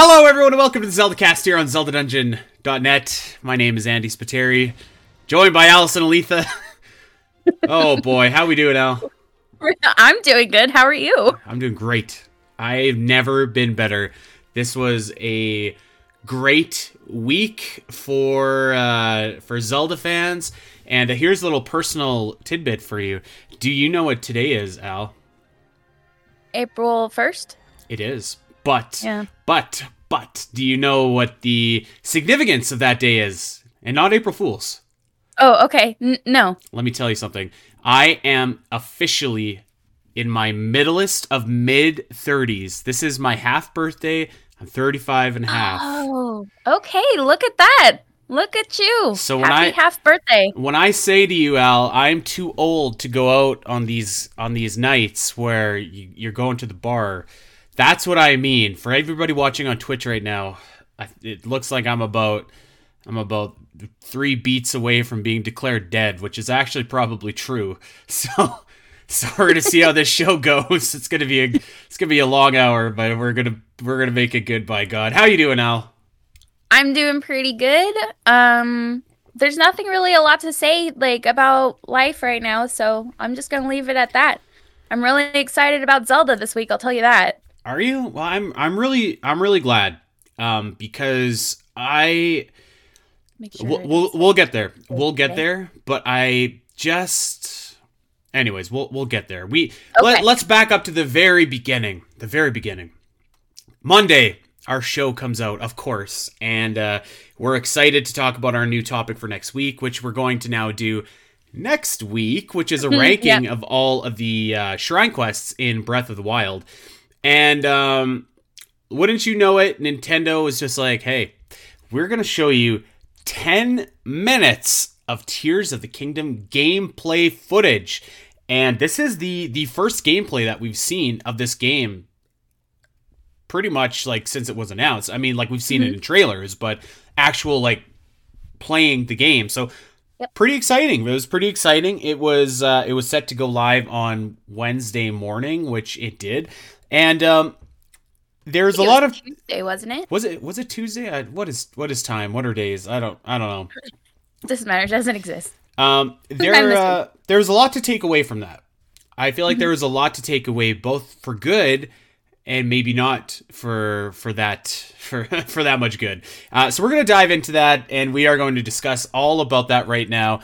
everyone, and welcome to the Zelda cast here on ZeldaDungeon.net. My name is Andy Spiteri, joined by Alasyn Eletha. oh boy, how we doing, Al? I'm doing good. How are you? I'm doing great. I've never been better. This was a great week for uh, for Zelda fans, and uh, here's a little personal tidbit for you. Do you know what today is, Al? April 1st? It is. But, Yeah. but, but, do you know what the significance of that day is? And not April Fool's. Oh, okay. N- no. Let me tell you something. I am officially in my middlest of mid 30s. This is my half birthday. I'm 35 and a half. Oh, okay. Look at that. Look at you. So when Happy I- half birthday. When I say to you, Al, I'm too old to go out on these on these nights where you, you're going to the bar. That's what I mean. For everybody watching on Twitch right now, I, it looks like I'm about I'm about three beats away from being declared dead, which is actually probably true. So sorry to see how this show goes. It's gonna be a it's gonna be a long hour, but we're gonna we're gonna make it good by God. How you doing, Al? I'm doing pretty good. Um there's nothing really a lot to say like about life right now, so I'm just to leave it at that. I'm really excited about Zelda this week, I'll tell you that. Are you? Well, I'm. I'm really. I'm really glad. Um, because I. Make sure We'll, we'll we'll get there. We'll get there. But I just. Anyways, we'll we'll get there. We Okay. let, let's back up to the very beginning. The very beginning. Monday, our show comes out, of course, and uh, we're excited to talk about our new topic for next week, which we're going to now do next week, which is a ranking of all of the uh, shrine quests in Breath of the Wild. And um, wouldn't you know it, Nintendo was just like, hey, we're going to show you 10 minutes of Tears of the Kingdom gameplay footage. And this is the the first gameplay that we've seen of this game pretty much like since it was announced. I mean, like we've seen it in trailers, but actual like playing the game. So Yep. pretty exciting. It was pretty exciting. It was uh, it was set to go live on Wednesday morning, which it did. And um, there's a lot of Tuesday, wasn't it? was it was it Tuesday? I, what is what is time? What are days? I don't I don't know. Doesn't matter, it doesn't exist. Um, there uh, there's a lot to take away from that. I feel like Mm-hmm. there was a lot to take away, both for good and maybe not for for that for for that much good. Uh, so we're gonna dive into that, and we are going to discuss all about that right now.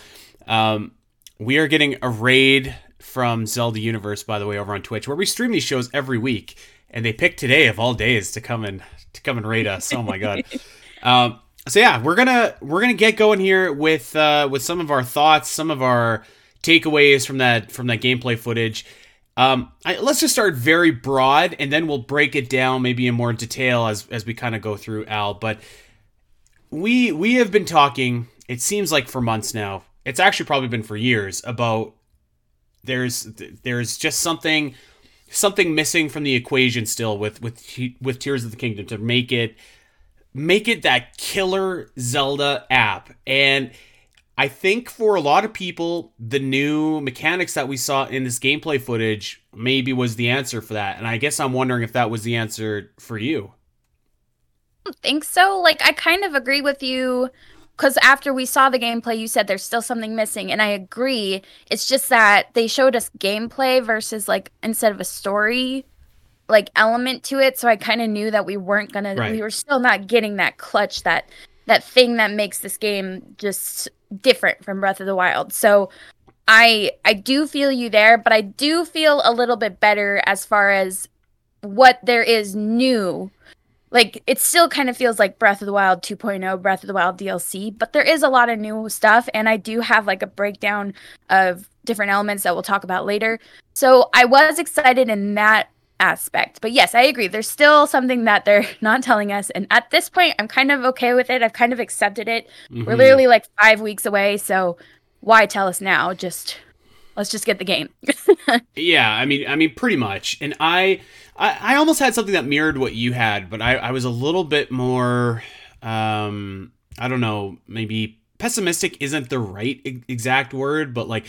Um, we are getting a raid from Zelda Universe, by the way, over on Twitch, where we stream these shows every week, and they picked today of all days to come and to come and raid us. Oh my god. Um, so yeah, we're gonna we're gonna get going here with uh, with some of our thoughts, some of our takeaways from that from that gameplay footage. Um, I, let's just start very broad, and then we'll break it down maybe in more detail as as we kind of go through Al. But we we have been talking. It seems like for months now. It's actually probably been for years about there's there's just something something missing from the equation still with with with Tears of the Kingdom to make it make it that killer Zelda app. And I think for a lot of people, the new mechanics that we saw in this gameplay footage maybe was the answer for that. And I guess I'm wondering if that was the answer for you. don't think so. Like I kind of agree with you because after we saw the gameplay, you said there's still something missing, and I agree. It's just that they showed us gameplay versus like instead of a story like element to it. So I kind of knew that we weren't gonna. Right. We were still not getting that clutch that that thing that makes this game just different from Breath of the Wild. So I I do feel you there, but I do feel a little bit better as far as what there is new like it still kind of feels like Breath of the Wild 2.0, Breath of the Wild DLC, but there is a lot of new stuff and I do have like a breakdown of different elements that we'll talk about later. So I was excited in that aspect. But yes, I agree. There's still something that they're not telling us and at this point I'm kind of okay with it. I've kind of accepted it. We're Mhm. literally like 5 weeks away, so why tell us now? Just let's just get the game. Yeah, I mean, I mean, pretty much. And I, I, almost had something that mirrored what you had, but I, I was a little bit more, um, I don't know, maybe pessimistic isn't the right exact word, but like,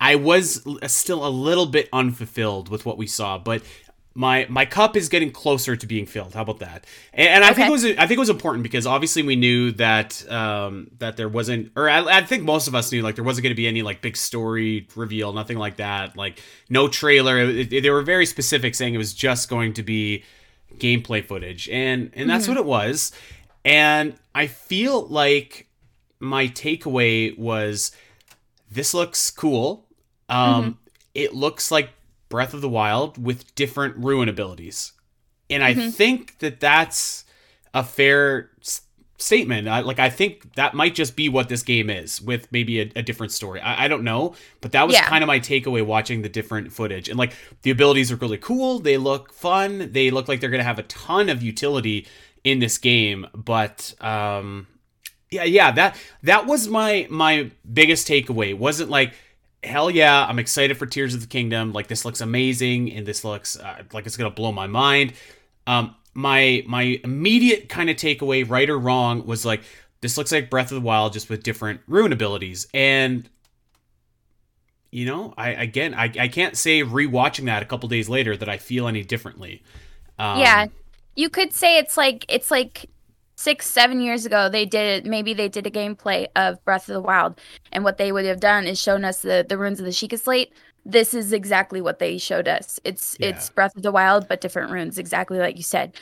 I was still a little bit unfulfilled with what we saw. But my my cup is getting closer to being filled. How about that? And, and I Okay. think it was I think it was important because obviously we knew that um, that there wasn't, or I, I think most of us knew like there wasn't going to be any like big story reveal, nothing like that. Like no trailer. It, it- they were very specific, saying it was just going to be gameplay footage, and and that's what it was. And I feel like my takeaway was this looks cool. Um, It looks like Breath of the Wild with different ruin abilities, and I think that that's a fair s- statement. I, like I think that might just be what this game is, with maybe a, a different story. I, I don't know, but that was Yeah. kind of my takeaway watching the different footage. And like the abilities are really cool. They look fun. They look like they're gonna have a ton of utility in this game. But um, yeah yeah that that was my my biggest takeaway wasn't like hell yeah i'm excited for tears of the kingdom. Like this looks amazing and this looks uh, like it's gonna blow my mind. Um my my immediate kind of takeaway right or wrong was like this looks like breath of the wild just with different ruin abilities. And you know i again i, I can't say rewatching that a couple days later that i feel any differently. Um, yeah. You could say it's like it's like six seven years ago they did maybe they did a gameplay of breath of the wild. And what they would have done is shown us the the runes of the Sheikah slate. This is exactly what they showed us. It's Yeah. it's breath of the wild but different runes exactly like you said.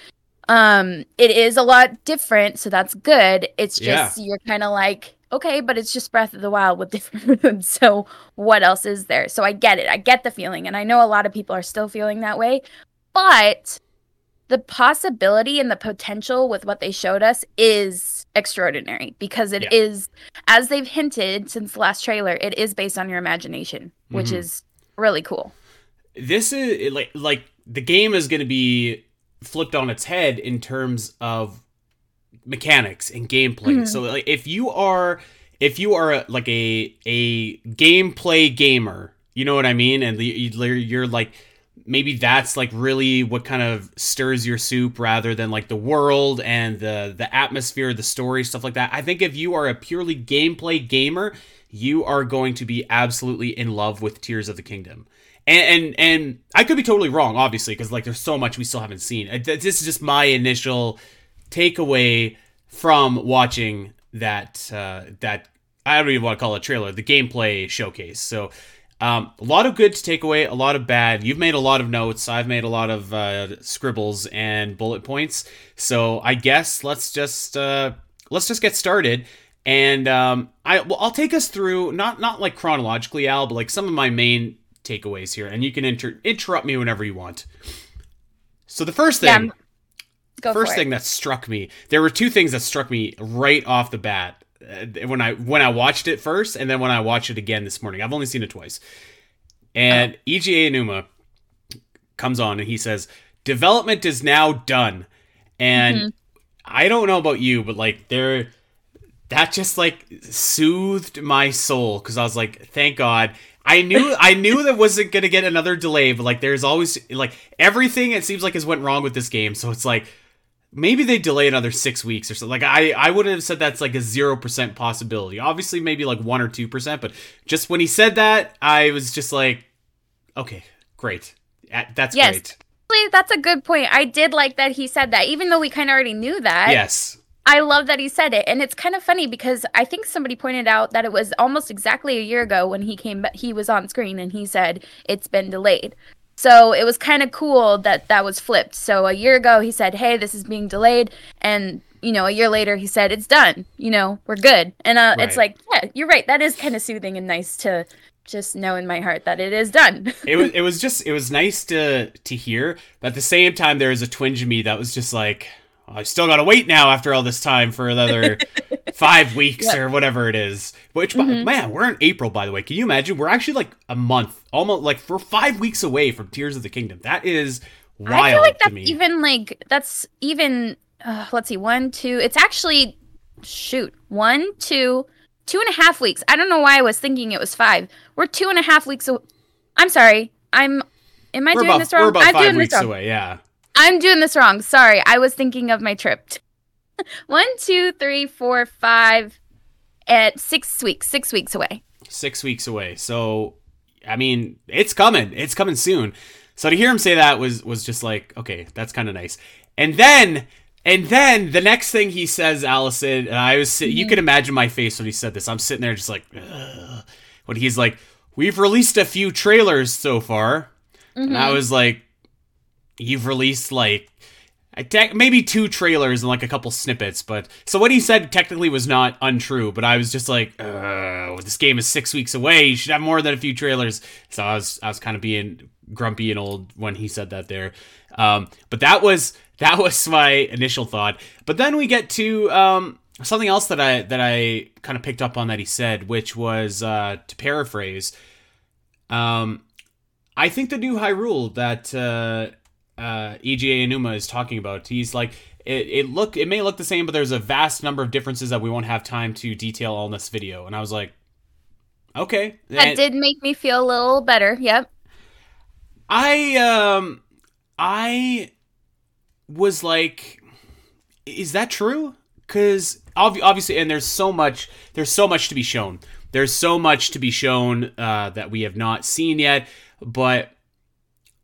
Um it is a lot different so that's good. It's Yeah. just you're kind of like okay but it's just breath of the wild with different runes so what else is there? So i get it. I get the feeling and i know a lot of people are still feeling that way but the possibility and the potential with what they showed us is extraordinary because it is, Yeah. as they've hinted since the last trailer it is based on your imagination which Mhm. is really cool this is like like the game is going to be flipped on its head in terms of mechanics and gameplay. Mhm. So like if you are if you are a, like a a gameplay gamer, you know what I mean, and you're like maybe that's like really what kind of stirs your soup rather than like the world and the the atmosphere, the story, stuff like that. I think if you are a purely gameplay gamer, you are going to be absolutely in love with Tears of the Kingdom. And and, and I could be totally wrong, obviously, because like there's so much we still haven't seen. This is just my initial takeaway from watching that uh, that I don't even want to call it a trailer, the gameplay showcase. So um, a lot of good to take away, a lot of bad. You've made a lot of notes. I've made a lot of uh, scribbles and bullet points. So I guess let's just uh, let's just get started. And um, I well, I'll take us through not not like chronologically, Al, but like some of my main takeaways here, and you can inter- interrupt me whenever you want. So the first Yeah, thing, go first thing that struck me there were two things that struck me right off the bat when i when i watched it first and then when i watched it again this morning i've only seen it twice and Oh. Eiji Aonuma comes on and he says development is now done and Mhm. i don't know about you but like there that just like soothed my soul because i was like thank god I knew I knew that wasn't gonna get another delay, but like there's always like everything it seems like has went wrong with this game. So it's like maybe they delay another six weeks or something. Like I I would have said that's like a zero percent possibility. Obviously maybe like one or two percent, but just when he said that, I was just like, okay, great, that's Yes. great. Actually, that's a good point i did like that he said that even though we kind of already knew that yes, I love that he said it, and it's kind of funny because I think somebody pointed out that it was almost exactly a year ago when he came. He was on screen and he said it's been delayed. So it was kind of cool that that was flipped. So a year ago he said, "Hey, this is being delayed," and you know, a year later he said, "It's done. You know, we're good." And uh, it's like, yeah, you're right. That is kind of soothing and nice to just know in my heart that it is done. it was it was just it was nice to to hear, but at the same time there was a twinge of me that was just like I still gotta wait now after all this time for another five weeks Yep. or whatever it is. Which Mhm. man, we're in April by the way. Can you imagine? We're actually like a month, almost like we're five weeks away from Tears of the Kingdom. That is wild I feel like that's me. even like that's even uh, let's see one two it's actually shoot one two two and a half weeks i don't know why i was thinking it was five we're two and a half weeks Away. i'm sorry i'm am i we're doing about this wrong we're about i'm five doing weeks this wrong away. Yeah. i'm doing this wrong sorry i was thinking of my trip one two three four five at six weeks six weeks away six weeks away. So, I mean, it's coming. It's coming soon. So to hear him say that was was just like, okay, that's kind of nice. And then and then the next thing he says, Alasyn, and I was mm-hmm. you can imagine my face when he said this. I'm sitting there just like Ugh. when he's like, "We've released a few trailers so far." Mm-hmm. And I mm-hmm. was like, "You've released like maybe two trailers and like a couple snippets, but so what he said technically was not untrue, but I was just like, this game is six weeks away. You should have more than a few trailers. So I was I was kind of being grumpy and old when he said that there. Um, but that was that was my initial thought. But then we get to um, something else that I that I kind of picked up on that he said, which was uh, to paraphrase. Um, I think the new Hyrule that uh, uh, Eiji Aonuma is talking about. He's like, it, it look it may look the same, but there's a vast number of differences that we won't have time to detail all in this video. And I was like, okay, that and did make me feel a little better. Yep. I um I was like, is that true? Because ob- obviously, and there's so much there's so much to be shown. There's so much to be shown uh, that we have not seen yet, but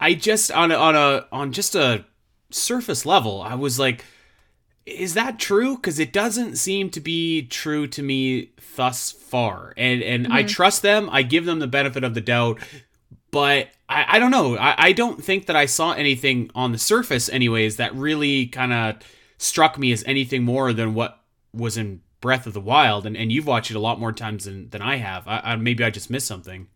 I just on a, on a on just a surface level, I was like, is that true? Because it doesn't seem to be true to me thus far, and and mm-hmm. I trust them. I give them the benefit of the doubt, but I, I don't know. I, I don't think that I saw anything on the surface, anyways, that really kind of struck me as anything more than what was in Breath of the Wild, and, and you've watched it a lot more times than, than I have. I, I maybe I just missed something.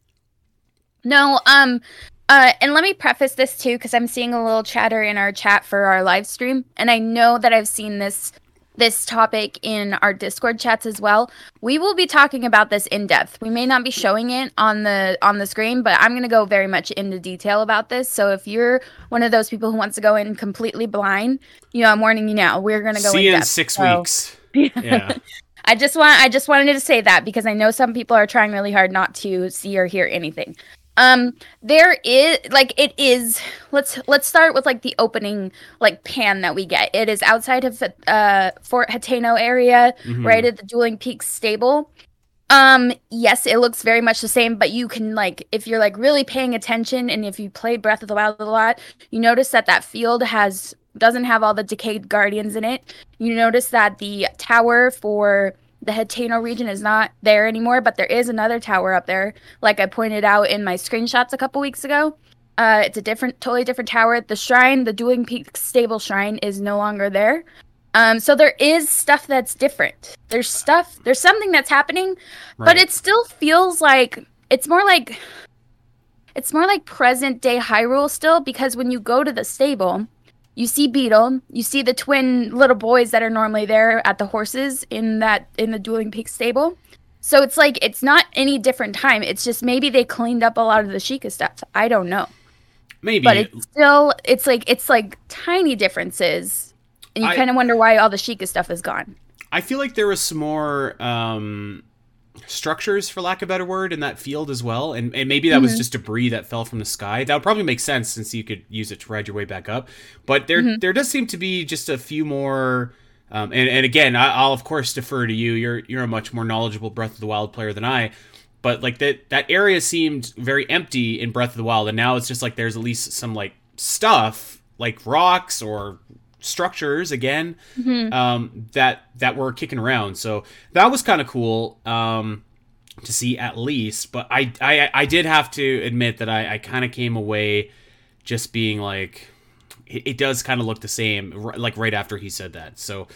No, um, uh, and let me preface this too, because I'm seeing a little chatter in our chat for our live stream, and I know that I've seen this this topic in our Discord chats as well. We will be talking about this in depth. We may not be showing it on the on the screen, but I'm going to go very much into detail about this. So if you're one of those people who wants to go in completely blind, you know, I'm warning you now. We're going to go See in, in six so, weeks. Yeah. I just want I just wanted to say that because I know some people are trying really hard not to see or hear anything. Um, there is like it is. Let's let's start with like the opening like pan that we get. It is outside of uh Fort Hateno area, mm-hmm. right at the Dueling Peaks stable. Um, yes, it looks very much the same, but you can like if you're like really paying attention and if you play Breath of the Wild a lot, you notice that that field has doesn't have all the decayed guardians in it. You notice that the tower for the Hateno region is not there anymore, but there is another tower up there, like I pointed out in my screenshots a couple weeks ago. Uh, it's a different, totally different tower. The shrine, the Dueling Peak Stable Shrine, is no longer there. Um, so there is stuff that's different. There's stuff, there's something that's happening, right. but it still feels like it's more like it's more like present day Hyrule still because when you go to the stable, you see Beetle, you see the twin little boys that are normally there at the horses in that in the Dueling Peak stable. So it's like it's not any different time. It's just maybe they cleaned up a lot of the Sheikah stuff. I don't know. Maybe. But it's still it's like it's like tiny differences. And you kind of wonder why all the Sheikah stuff is gone. I feel like there was some more um structures, for lack of a better word, in that field as well. And, and maybe that mm-hmm. was just debris that fell from the sky. That would probably make sense since you could use it to ride your way back up. But there mm-hmm. there does seem to be just a few more. Um, and, and again, I, will of course defer to you. You're you're a much more knowledgeable Breath of the Wild player than I. But like that that area seemed very empty in Breath of the Wild, and now it's just like there's at least some like stuff like rocks or structures again mm-hmm. um, that that were kicking around. So that was kind of cool um, to see at least. But I I, I did have to admit that I, I kind of came away just being like it, it does kind of look the same like right after he said that. So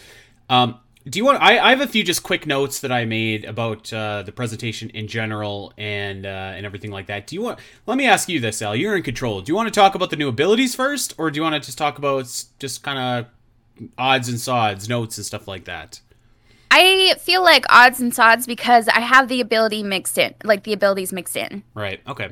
um, do you want I, I have a few just quick notes that i made about uh, the presentation in general and uh, and everything like that. Do you want let me ask you this al. You're in control. Do you want to talk about the new abilities first or do you want to just talk about just kind of odds and sods notes and stuff like that? I feel like odds and sods because i have the ability mixed in like the abilities mixed in. Right okay.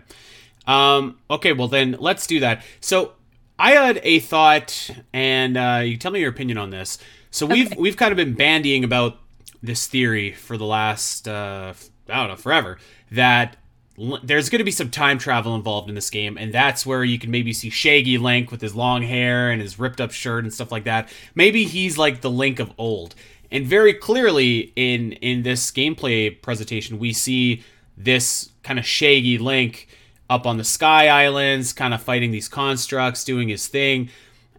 Um okay well then let's do that. So i had a thought and uh, you tell me your opinion on this so we've we've kind of been bandying about this theory for the last uh, I don't know forever that l- there's going to be some time travel involved in this game, and that's where you can maybe see Shaggy Link with his long hair and his ripped up shirt and stuff like that. Maybe he's like the Link of old. And very clearly in in this gameplay presentation, we see this kind of Shaggy Link up on the sky islands, kind of fighting these constructs, doing his thing.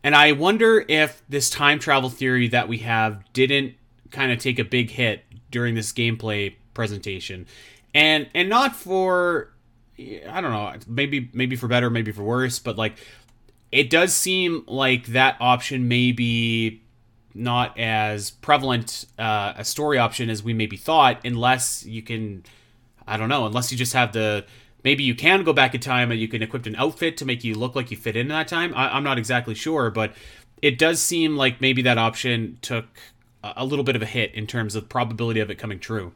And I wonder if this time travel theory that we have didn't kind of take a big hit during this gameplay presentation. And and not for I don't know, maybe maybe for better, maybe for worse, but like it does seem like that option may be not as prevalent uh, a story option as we maybe thought, unless you can, I don't know, unless you just have the maybe you can go back in time and you can equip an outfit to make you look like you fit in that time. I, am not exactly sure, but it does seem like maybe that option took a little bit of a hit in terms of probability of it coming true.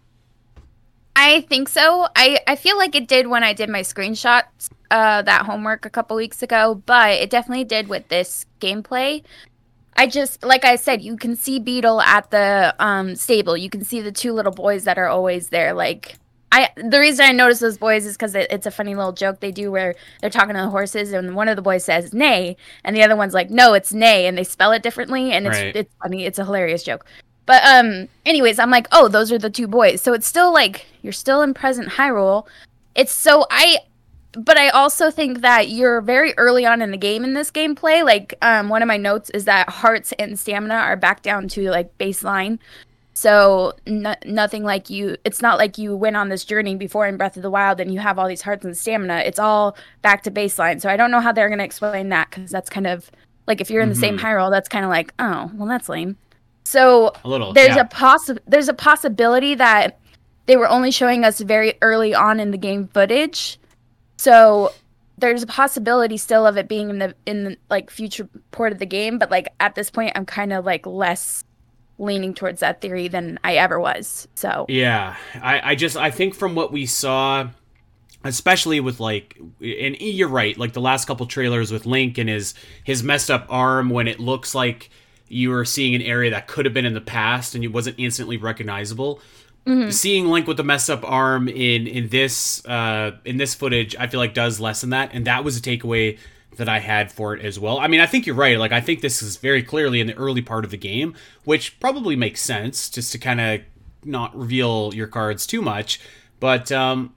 I think so. I, I feel like it did when I did my screenshots, uh, that homework a couple weeks ago, but it definitely did with this gameplay. I just, like I said, you can see Beetle at the um, stable. You can see the two little boys that are always there. Like, I the reason I notice those boys is because it, it's a funny little joke they do where they're talking to the horses, and one of the boys says "nay," and the other one's like, "No, it's nay," and they spell it differently, and it's right. it's funny. It's a hilarious joke. But um, anyways, I'm like, oh, those are the two boys. So it's still like you're still in present Hyrule. It's so I but I also think that you're very early on in the game in this gameplay. Like, um, one of my notes is that hearts and stamina are back down to like baseline. So nothing like you. It's not like you went on this journey before in Breath of the Wild and you have all these hearts and stamina. It's all back to baseline. So I don't know how they're gonna explain that because that's kind of like if you're in the mm-hmm. same Hyrule, that's kind of like oh well that's lame. So a little, there's yeah. a possi- there's a possibility that they were only showing us very early on in the game footage. So there's a possibility still of it being in the in the, like future port of the game, but like at this point I'm kind of like less leaning towards that theory than I ever was. So Yeah. I, I just I think from what we saw especially with like and you're right, like the last couple trailers with Link and his his messed up arm when it looks like you were seeing an area that could have been in the past and it wasn't instantly recognizable. Mm-hmm. Seeing Link with the messed up arm in in this uh, in this footage, I feel like does lessen that, and that was a takeaway that I had for it as well. I mean, I think you're right. Like, I think this is very clearly in the early part of the game, which probably makes sense just to kind of not reveal your cards too much. But um,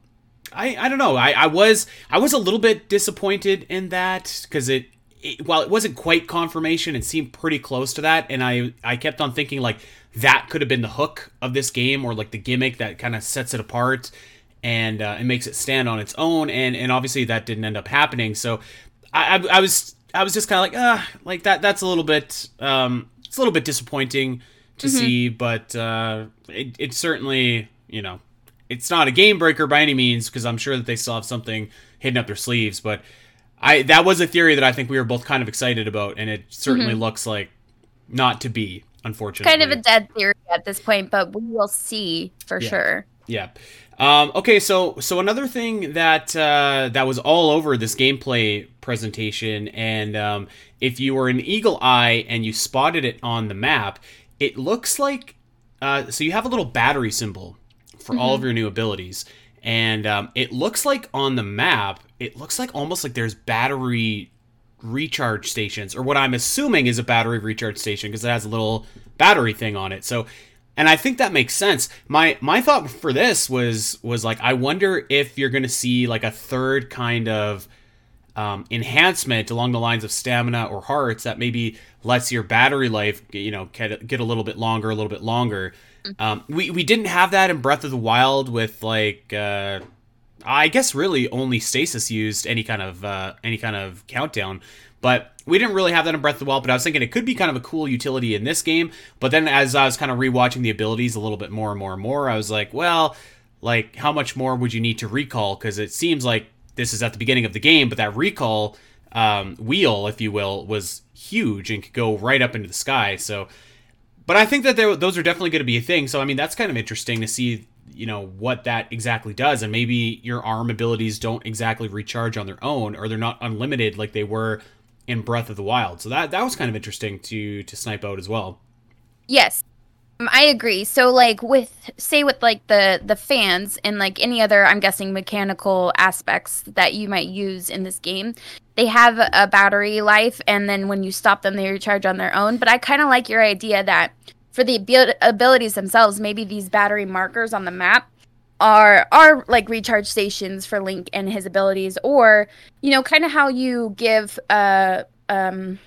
I I don't know. I, I was I was a little bit disappointed in that because it it, while it wasn't quite confirmation, it seemed pretty close to that, and I I kept on thinking like that could have been the hook of this game or like the gimmick that kind of sets it apart and uh, it makes it stand on its own, and and obviously that didn't end up happening. So I I, I was I was just kind of like ah like that that's a little bit um it's a little bit disappointing to mm-hmm. see, but uh, it it certainly you know it's not a game breaker by any means because I'm sure that they still have something hidden up their sleeves, but I that was a theory that I think we were both kind of excited about, and it certainly mm-hmm. looks like not to be, unfortunately. Kind of a dead theory at this point, but we will see for yeah. sure. Yeah. Um, okay, so so another thing that uh, that was all over this gameplay presentation, and um, if you were an eagle eye and you spotted it on the map, it looks like uh, so you have a little battery symbol for mm-hmm. all of mm-hmm. your new abilities, and um, it looks like on the map it looks like almost like there's battery recharge stations or what i'm assuming is a battery recharge station because it has a little battery thing on it so and i think that makes sense. My my thought for this was was like i wonder if you're gonna see like a third kind of um, enhancement along the lines of stamina or hearts that maybe lets your battery life you know get, get a little bit longer a little bit longer. Mm-hmm. um, we, we didn't have that in breath of the wild with like uh, I guess really only Stasis used any kind of uh, any kind of countdown, but we didn't really have that in Breath of the Wild. But I was thinking it could be kind of a cool utility in this game. But then as I was kind of rewatching the abilities a little bit more and more and more, I was like, well, like how much more would you need to recall? Because it seems like this is at the beginning of the game, but that recall um, wheel, if you will, was huge and could go right up into the sky. So, but I think that those are definitely going to be a thing. So I mean, that's kind of interesting to see you know what that exactly does and maybe your arm abilities don't exactly recharge on their own or they're not unlimited like they were in breath of the wild. So that that was kind of interesting to to snipe out as well. Yes. Um, i agree. So like with say with like the the fans and like any other i'm guessing mechanical aspects that you might use in this game they have a battery life and then when you stop them they recharge on their own. But i kind of like your idea that for the abilities themselves, maybe these battery markers on the map are are like recharge stations for Link and his abilities, or you know, kind of how you give uh um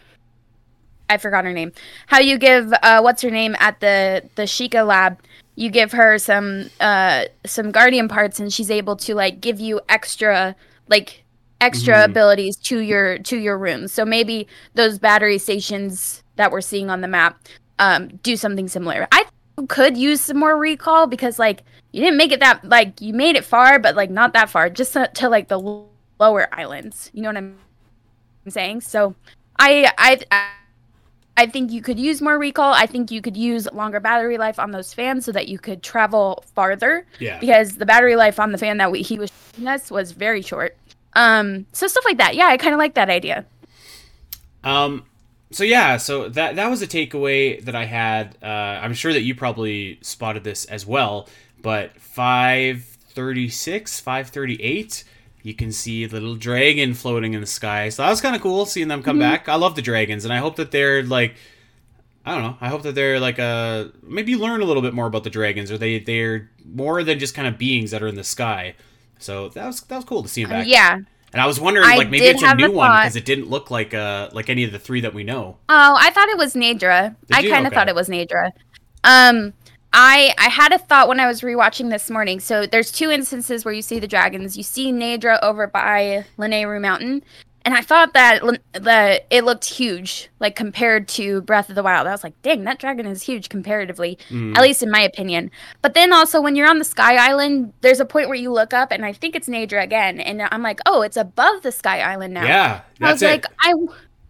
I forgot her name. How you give uh what's her name at the the Sheikah lab? You give her some uh some guardian parts, and she's able to like give you extra like extra mm-hmm. abilities to your to your runes. So maybe those battery stations that we're seeing on the map um do something similar. I could use some more recall because like you didn't make it that like you made it far, but like not that far, just to, to like the lower islands. You know what I'm saying? So I I I think you could use more recall. I think you could use longer battery life on those fans so that you could travel farther. Yeah. Because the battery life on the fan that we, he was showing us was very short. Um. So stuff like that. Yeah, I kind of like that idea. Um. So yeah, so that that was a takeaway that I had. Uh, I'm sure that you probably spotted this as well but 536, 538, you can see a little dragon floating in the sky. So that was kind of cool seeing them come mm-hmm. back. I love the dragons, and I hope that they're like. I don't know. I hope that they're like a maybe learn a little bit more about the dragons, or they they're more than just kind of beings that are in the sky. So that was that was cool to see them back. Yeah, and I was wondering, I like, maybe it's a new one because it didn't look like uh like any of the three that we know. Oh, I thought it was Naydra. I kind of okay. thought it was Naydra. Um, I I had a thought when I was rewatching this morning. So there's two instances where you see the dragons. You see Naydra over by Lanayru Mountain, and I thought that the it looked huge, like compared to Breath of the Wild. I was like, dang, that dragon is huge comparatively, mm. at least in my opinion. But then also when you're on the Sky Island, there's a point where you look up, and I think it's Naydra again, and I'm like, oh, it's above the Sky Island now. Yeah, that's I was it. like, I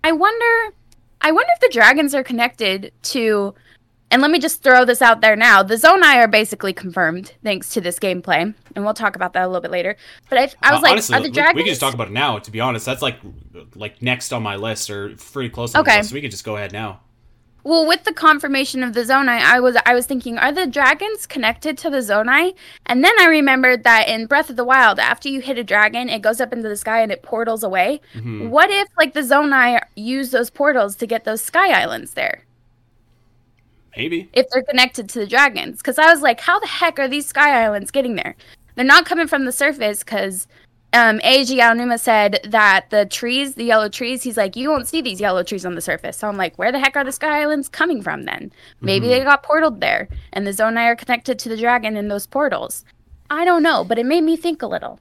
I wonder, I wonder if the dragons are connected to and let me just throw this out there now. The Zonai are basically confirmed thanks to this gameplay. And we'll talk about that a little bit later. But I, I was uh, like, honestly, are the dragons... we can just talk about it now, to be honest. That's like like next on my list or pretty close okay. List, so we can just go ahead now. Well, with the confirmation of the Zonai, I was I was thinking, are the dragons connected to the Zonai? And then I remembered that in Breath of the Wild, after you hit a dragon, it goes up into the sky and it portals away. Mm-hmm. What if like the Zonai use those portals to get those sky islands there? Maybe. If they're connected to the dragons. Because I was like, how the heck are these sky islands getting there? They're not coming from the surface because um, Eiji Aonuma said that the trees, the yellow trees, he's like, you won't see these yellow trees on the surface. So I'm like, where the heck are the sky islands coming from then? Maybe mm-hmm. they got portaled there and the Zonai are connected to the dragon in those portals. I don't know, but it made me think a little.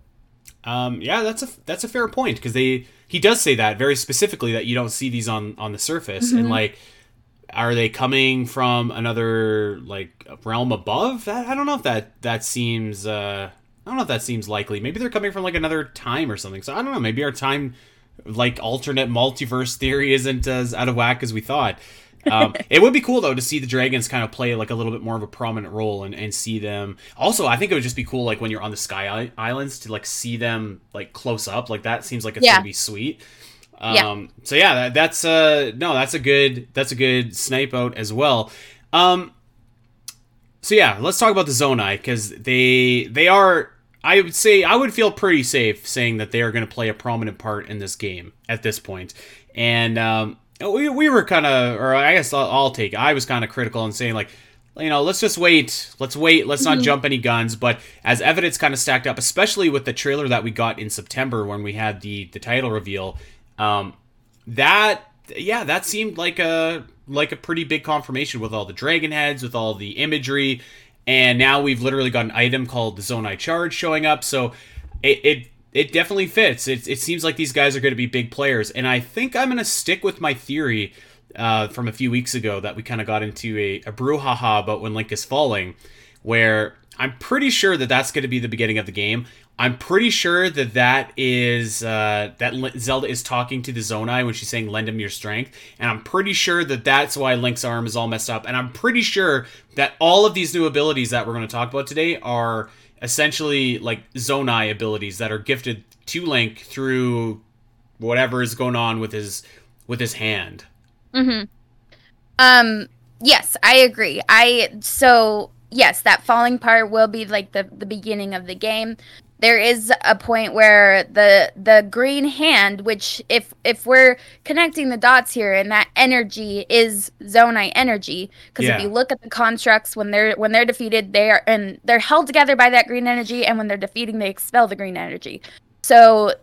Um, yeah, that's a that's a fair point because they he does say that very specifically that you don't see these on on the surface mm-hmm. and like are they coming from another like realm above? I, I don't know if that that seems. Uh, I don't know if that seems likely. Maybe they're coming from like another time or something. So I don't know. Maybe our time, like alternate multiverse theory, isn't as out of whack as we thought. um, it would be cool though to see the dragons kind of play like a little bit more of a prominent role and, and see them. Also, I think it would just be cool like when you're on the Sky Islands to like see them like close up. Like that seems like it's yeah. gonna be sweet. Um, yeah. So yeah, that, that's uh no, that's a good that's a good snipe out as well. Um, so yeah, let's talk about the Zonai because they they are. I would say I would feel pretty safe saying that they are going to play a prominent part in this game at this point. And um, we we were kind of, or I guess I'll, I'll take. I was kind of critical and saying like you know, let's just wait. Let's wait. Let's not mm-hmm. jump any guns. But as evidence kind of stacked up, especially with the trailer that we got in September when we had the the title reveal, um, that yeah, that seemed like a like a pretty big confirmation with all the dragon heads, with all the imagery, and now we've literally got an item called the Zonai Charge showing up. So it it, it definitely fits. It, it seems like these guys are going to be big players, and I think I'm going to stick with my theory uh, from a few weeks ago that we kind of got into a, a brouhaha about when Link is falling, where I'm pretty sure that that's going to be the beginning of the game. I'm pretty sure that that is uh, that Zelda is talking to the Zonai when she's saying "lend him your strength," and I'm pretty sure that that's why Link's arm is all messed up. And I'm pretty sure that all of these new abilities that we're going to talk about today are essentially like Zonai abilities that are gifted to Link through whatever is going on with his with his hand. Hmm. Um. Yes, I agree. I so yes, that falling part will be like the the beginning of the game. There is a point where the the green hand, which if if we're connecting the dots here, and that energy is Zonai energy, because Yeah. if you look at the constructs when they're when they're defeated, they are and they're held together by that green energy, and when they're defeating, they expel the green energy. So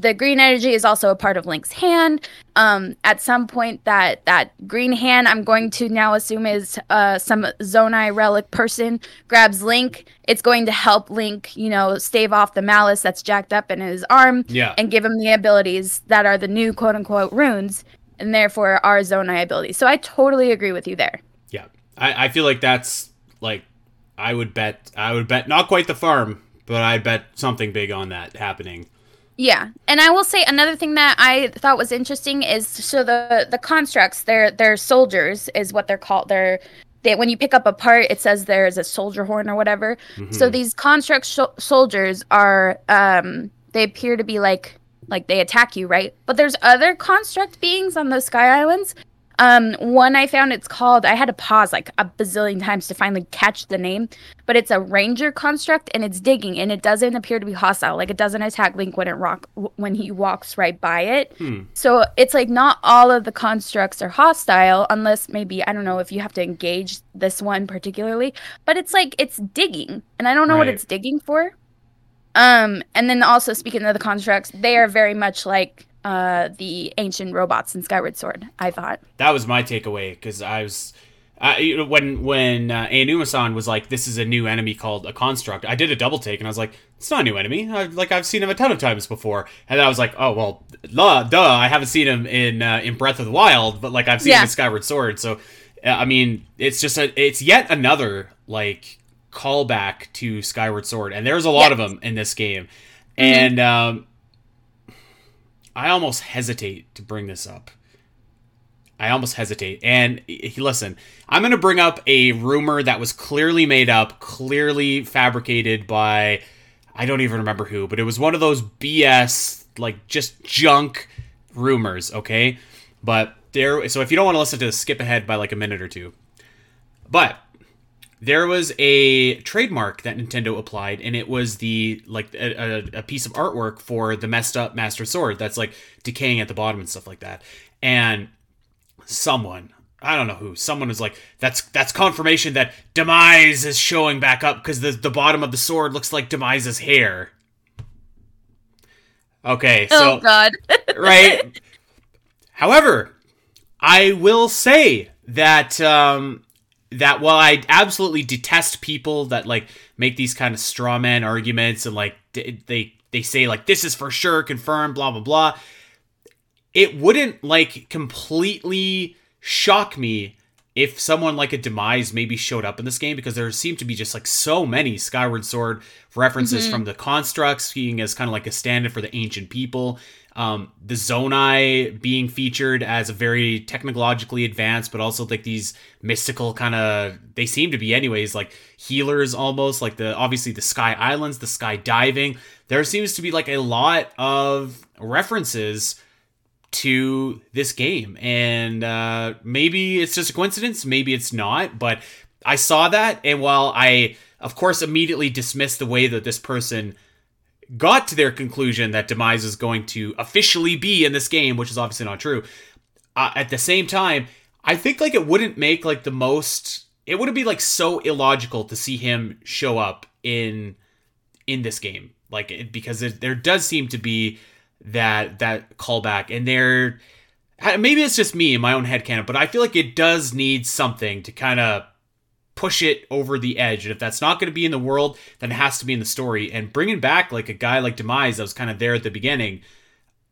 the green energy is also a part of Link's hand. Um, at some point, that that green hand, I'm going to now assume is uh, some Zonai relic person grabs Link. It's going to help Link, you know, stave off the malice that's jacked up in his arm Yeah. and give him the abilities that are the new quote unquote runes, and therefore are Zonai abilities. So I totally agree with you there. Yeah, I, I feel like that's like I would bet I would bet not quite the farm, but I bet something big on that happening. Yeah, and I will say another thing that I thought was interesting is so the the constructs they're they're soldiers is what they're called. They're they when you pick up a part, it says there's a soldier horn or whatever. So these construct sh- soldiers are um they appear to be like like they attack you, right? But there's other construct beings on those sky islands. Um, one I found it's called. I had to pause like a bazillion times to finally catch the name, but it's a ranger construct and it's digging and it doesn't appear to be hostile. Like it doesn't attack Link when it rock when he walks right by it. Hmm. So it's like not all of the constructs are hostile unless maybe I don't know if you have to engage this one particularly, but it's like it's digging and I don't know what it's digging for. Um, and then also speaking of the constructs, they are very much like uh the ancient robots in Skyward Sword. I thought. That was my takeaway because I was. I, when when uh, Aonuma-san was like, "This is a new enemy called a construct," I did a double take and I was like, "It's not a new enemy. I, like I've seen him a ton of times before." And I was like, "Oh well, la, duh. I haven't seen him in uh, in Breath of the Wild, but like I've seen him in Skyward Sword." So, uh, I mean, it's just a it's yet another like callback to Skyward Sword, and there's a lot Yes. of them in this game, and um, I almost hesitate to bring this up. I almost hesitate. And eh, listen, I'm going to bring up a rumor that was clearly made up, clearly fabricated by I don't even remember who, but it was one of those BS like just junk rumors, okay? But there so if you don't want to listen to this, skip ahead by like a minute or two. But there was a trademark that Nintendo applied, and it was the like a, a, piece of artwork for the messed up Master Sword that's like decaying at the bottom and stuff like that. And someone, I don't know who, someone was like, "That's that's confirmation that Demise is showing back up because the the bottom of the sword looks like Demise's hair." Okay, so oh God. right? However, I will say that um, that while I absolutely detest people that like make these kind of straw man arguments and like d- they they say like this is for sure confirmed, blah blah blah, it wouldn't like completely shock me if someone like a demise maybe showed up in this game because there seem to be just like so many skyward sword references mm-hmm. from the constructs being as kind of like a stand-in for the ancient people um, the zonai being featured as a very technologically advanced but also like these mystical kind of they seem to be anyways like healers almost like the obviously the sky islands the sky diving. There seems to be like a lot of references to this game and uh, maybe it's just a coincidence maybe it's not but i saw that and while i of course immediately dismissed the way that this person got to their conclusion that demise is going to officially be in this game which is obviously not true. Uh, at the same time i think like it wouldn't make like the most it wouldn't be like so illogical to see him show up in in this game. Like it, because it, there does seem to be that that callback and there maybe it's just me in my own head canon but i feel like it does need something to kind of push it over the edge and if that's not going to be in the world then it has to be in the story and bringing back like a guy like demise that was kind of there at the beginning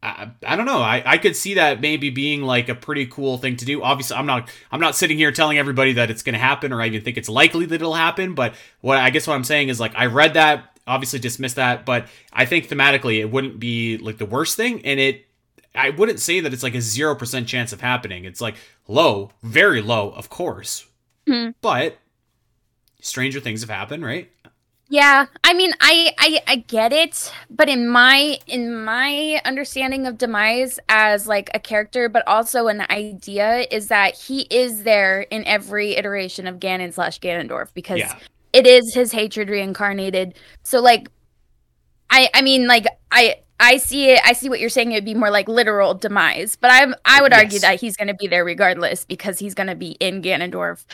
I, I don't know. I, I could see that maybe being like a pretty cool thing to do. Obviously, I'm not I'm not sitting here telling everybody that it's going to happen or I even think it's likely that it'll happen. But what I guess what I'm saying is like I read that, obviously dismissed that, but I think thematically it wouldn't be like the worst thing, and it I wouldn't say that it's like a zero percent chance of happening. It's like low, very low, of course, Hmm. but stranger things have happened, right? Yeah, I mean, I, I I get it, but in my in my understanding of Demise as like a character, but also an idea, is that he is there in every iteration of Ganon slash Ganondorf because Yeah. it is his hatred reincarnated. So like I I mean like I I see it I see what you're saying it'd be more like literal demise, but I'm I would argue Yes. that he's going to be there regardless because he's going to be in Ganondorf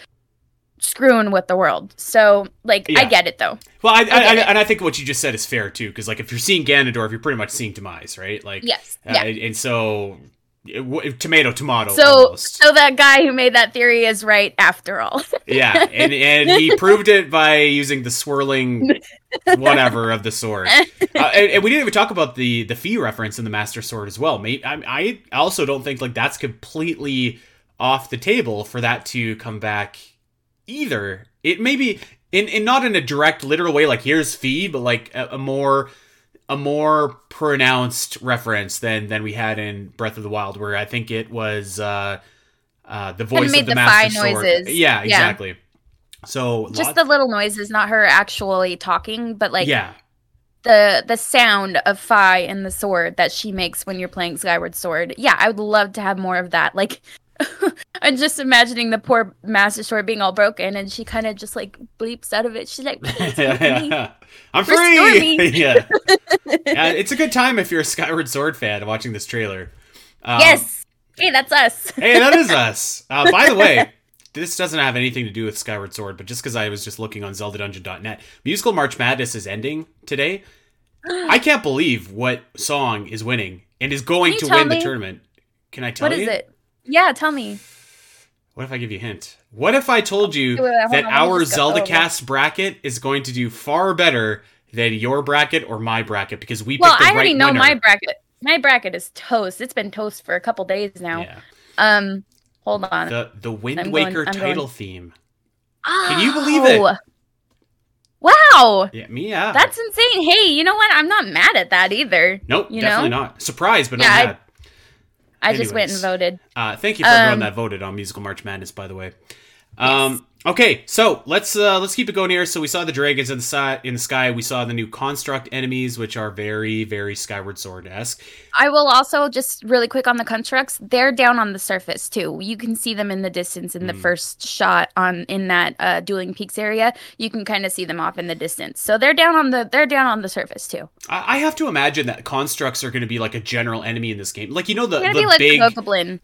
screwing with the world. So like I get it though. Well, I, I, get I, and I think what you just said is fair too, because like if you're seeing Ganondorf, you're pretty much seeing demise, right? Like, Yes. uh, yeah. and so it- tomato, tomato. So almost. so that guy who made that theory is right after all. yeah, and and he proved it by using the swirling whatever of the sword. Uh, and, and we didn't even talk about the the Fi reference in the Master Sword as well. Maybe, I, I also don't think like that's completely off the table for that to come back either. It may be in, in not in a direct literal way like here's Fi, but like a, a more a more pronounced reference than than we had in Breath of the Wild, where I think it was uh, uh, the voice of the, the Master Sword. noises. Yeah, Yeah. exactly. So Just lot- the little noises, not her actually talking, but like yeah, the the sound of Fi and the sword that she makes when you're playing Skyward Sword. Yeah, I would love to have more of that. Like I'm just imagining the poor Master Sword being all broken and she kind of just like bleeps out of it. She's like, "Please help. I'm free. me. yeah. yeah, it's a good time if you're a Skyward Sword fan watching this trailer. Um, yes. Hey, that's us. hey, that is us. Uh, by the way, this doesn't have anything to do with Skyward Sword, but just because I was just looking on ZeldaDungeon.net, Musical March Madness is ending today. I can't believe what song is winning and is going to win the tournament. Can I tell What you? is it? Yeah, tell me. What if I give you a hint? What if I told you Wait, wait, that on, our just Zelda cast bracket is going to do far better than your bracket or my bracket because we Well, picked the I already right know winner. my bracket. My bracket is toast. It's been toast for a couple days now. Yeah. Um, hold on. The the Wind I'm Waker I'm title going- theme. Can you believe it? Oh. Wow, Yeah, me yeah. that's insane. Hey, you know what? I'm not mad at that either. nope, you definitely know? not. Surprised, but Yeah, not I- I just went and voted. Uh, thank you for everyone Um, that voted on Musical March Madness, by the way. Um, okay, so let's uh, let's keep it going here. So we saw the dragons in the sky. In the sky, we saw the new construct enemies, which are very, very Skyward Sword esque. I will also just really quick on the constructs. They're down on the surface too. You can see them in the distance in the Mm. first shot on in that uh, dueling peaks area. You can kind of see them off in the distance. So they're down on the they're down on the surface too. I, I have to imagine that constructs are going to be like a general enemy in this game. Like you know the the like big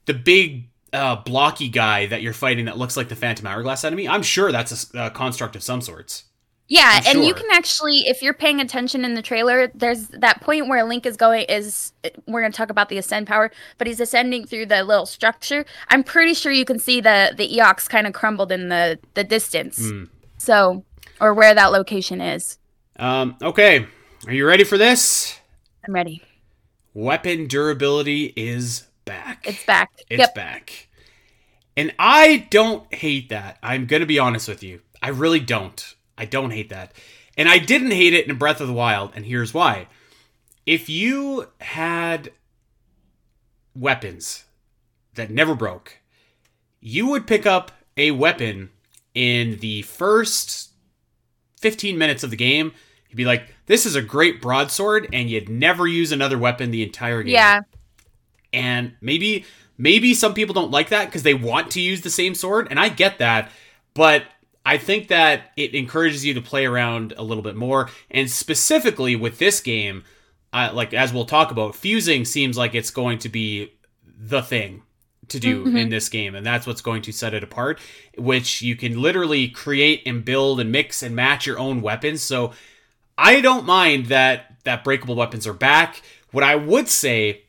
the big uh, blocky guy that you're fighting that looks like the Phantom Hourglass enemy. I'm sure that's a construct of some sorts. Yeah, and you can actually, if you're paying attention in the trailer, there's that point where Link is going. Is we're going to talk about the ascend power, but he's ascending through the little structure. I'm pretty sure you can see the the Eox kind of crumbled in the the distance. Hmm. So, or where that location is. Um, okay, are you ready for this? I'm ready. Weapon durability is back. It's back. It's yep. back. And I don't hate that. I'm going to be honest with you. I really don't. I don't hate that. And I didn't hate it in Breath of the Wild, and here's why. If you had weapons that never broke, you would pick up a weapon in the first 15 minutes of the game. You'd be like, this is a great broadsword, and you'd never use another weapon the entire game Yeah. And maybe maybe some people don't like that because they want to use the same sword and i get that but i think that it encourages you to play around a little bit more and specifically with this game uh, like as we'll talk about fusing seems like it's going to be the thing to do Mhm. in this game and that's what's going to set it apart which you can literally create and build and mix and match your own weapons so i don't mind that that breakable weapons are back what i would say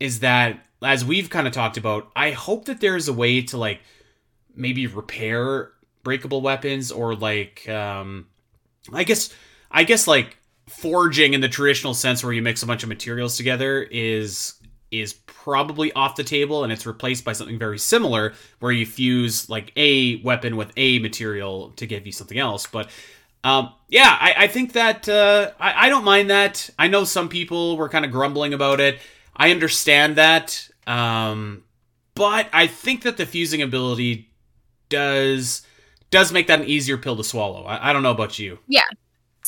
is that as we've kind of talked about, I hope that there's a way to like maybe repair breakable weapons or like um I guess I guess like forging in the traditional sense where you mix a bunch of materials together is is probably off the table and it's replaced by something very similar where you fuse like a weapon with a material to give you something else. But um, yeah I, I think that uh, I, I don't mind that. I know some people were kind of grumbling about it i understand that um, but i think that the fusing ability does does make that an easier pill to swallow i, I don't know about you Yeah.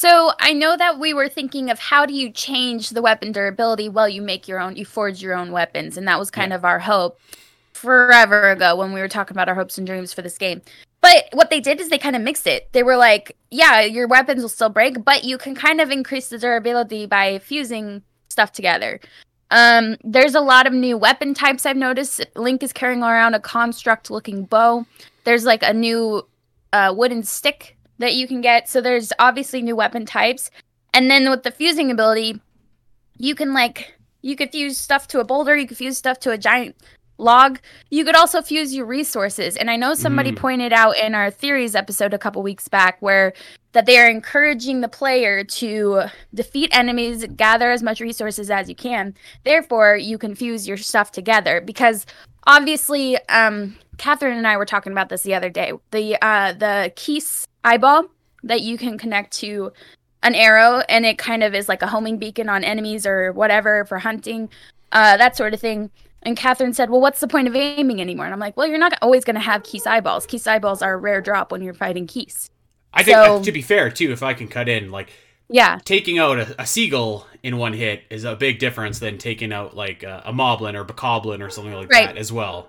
So I know that we were thinking of how do you change the weapon durability? Well, you make your own, you forge your own weapons, and that was kind of our hope forever ago when we were talking about our hopes and dreams for this game. But what they did is they kind of mixed it. They were like, yeah, your weapons will still break, but you can kind of increase the durability by fusing stuff together. Um, there's a lot of new weapon types I've noticed. Link is carrying around a construct looking bow. There's like a new uh, wooden stick that you can get. So there's obviously new weapon types. And then with the fusing ability, you can like you could fuse stuff to a boulder, you could fuse stuff to a giant log. You could also fuse your resources. And I know somebody mm. pointed out in our theories episode a couple weeks back where that they are encouraging the player to defeat enemies, gather as much resources as you can. Therefore, you can fuse your stuff together because obviously um Catherine and I were talking about this the other day. The uh the Keese eyeball that you can connect to an arrow and it kind of is like a homing beacon on enemies or whatever for hunting, uh, that sort of thing. And Catherine said, Well, what's the point of aiming anymore? And I'm like, Well, you're not always going to have Keese eyeballs. Keese eyeballs are a rare drop when you're fighting Keese. I think, so, to be fair, too, if I can cut in, like, yeah, taking out a, a seagull in one hit is a big difference than taking out, like, a, a moblin or a bokoblin or something like right. that as well.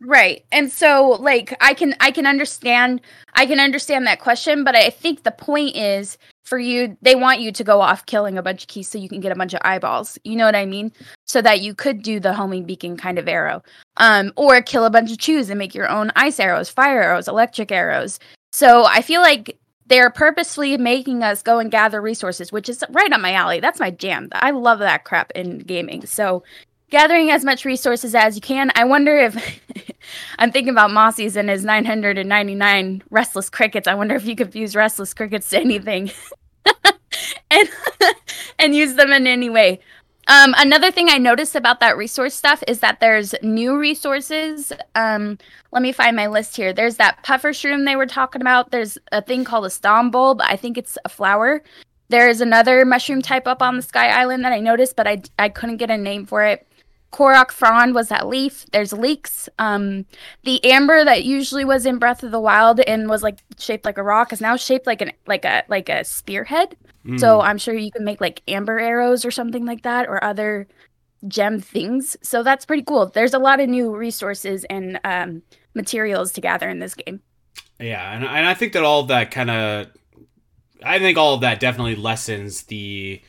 Right. And so like I can I can understand I can understand that question, but I think the point is for you they want you to go off killing a bunch of Keese so you can get a bunch of eyeballs. You know what I mean? So that you could do the homing beacon kind of arrow. Um or kill a bunch of chews and make your own ice arrows, fire arrows, electric arrows. So I feel like they're purposefully making us go and gather resources, which is right up my alley. That's my jam. I love that crap in gaming. So gathering as much resources as you can. I wonder if I'm thinking about Mossy's and his 999 restless crickets. I wonder if you could fuse restless crickets to anything and and use them in any way. Um, another thing I noticed about that resource stuff is that there's new resources. Um, let me find my list here. There's that puffer shroom they were talking about. There's a thing called a stom bulb. I think it's a flower. There's another mushroom type up on the Sky Island that I noticed, but I, I couldn't get a name for it. Korok frond was that leaf. There's leeks. Um, the amber that usually was in Breath of the Wild and was like shaped like a rock is now shaped like an like a like a spearhead. Mm. So I'm sure you can make like amber arrows or something like that or other gem things. So that's pretty cool. There's a lot of new resources and um, materials to gather in this game. Yeah, and and I think that all of that kind of, I think all of that definitely lessens the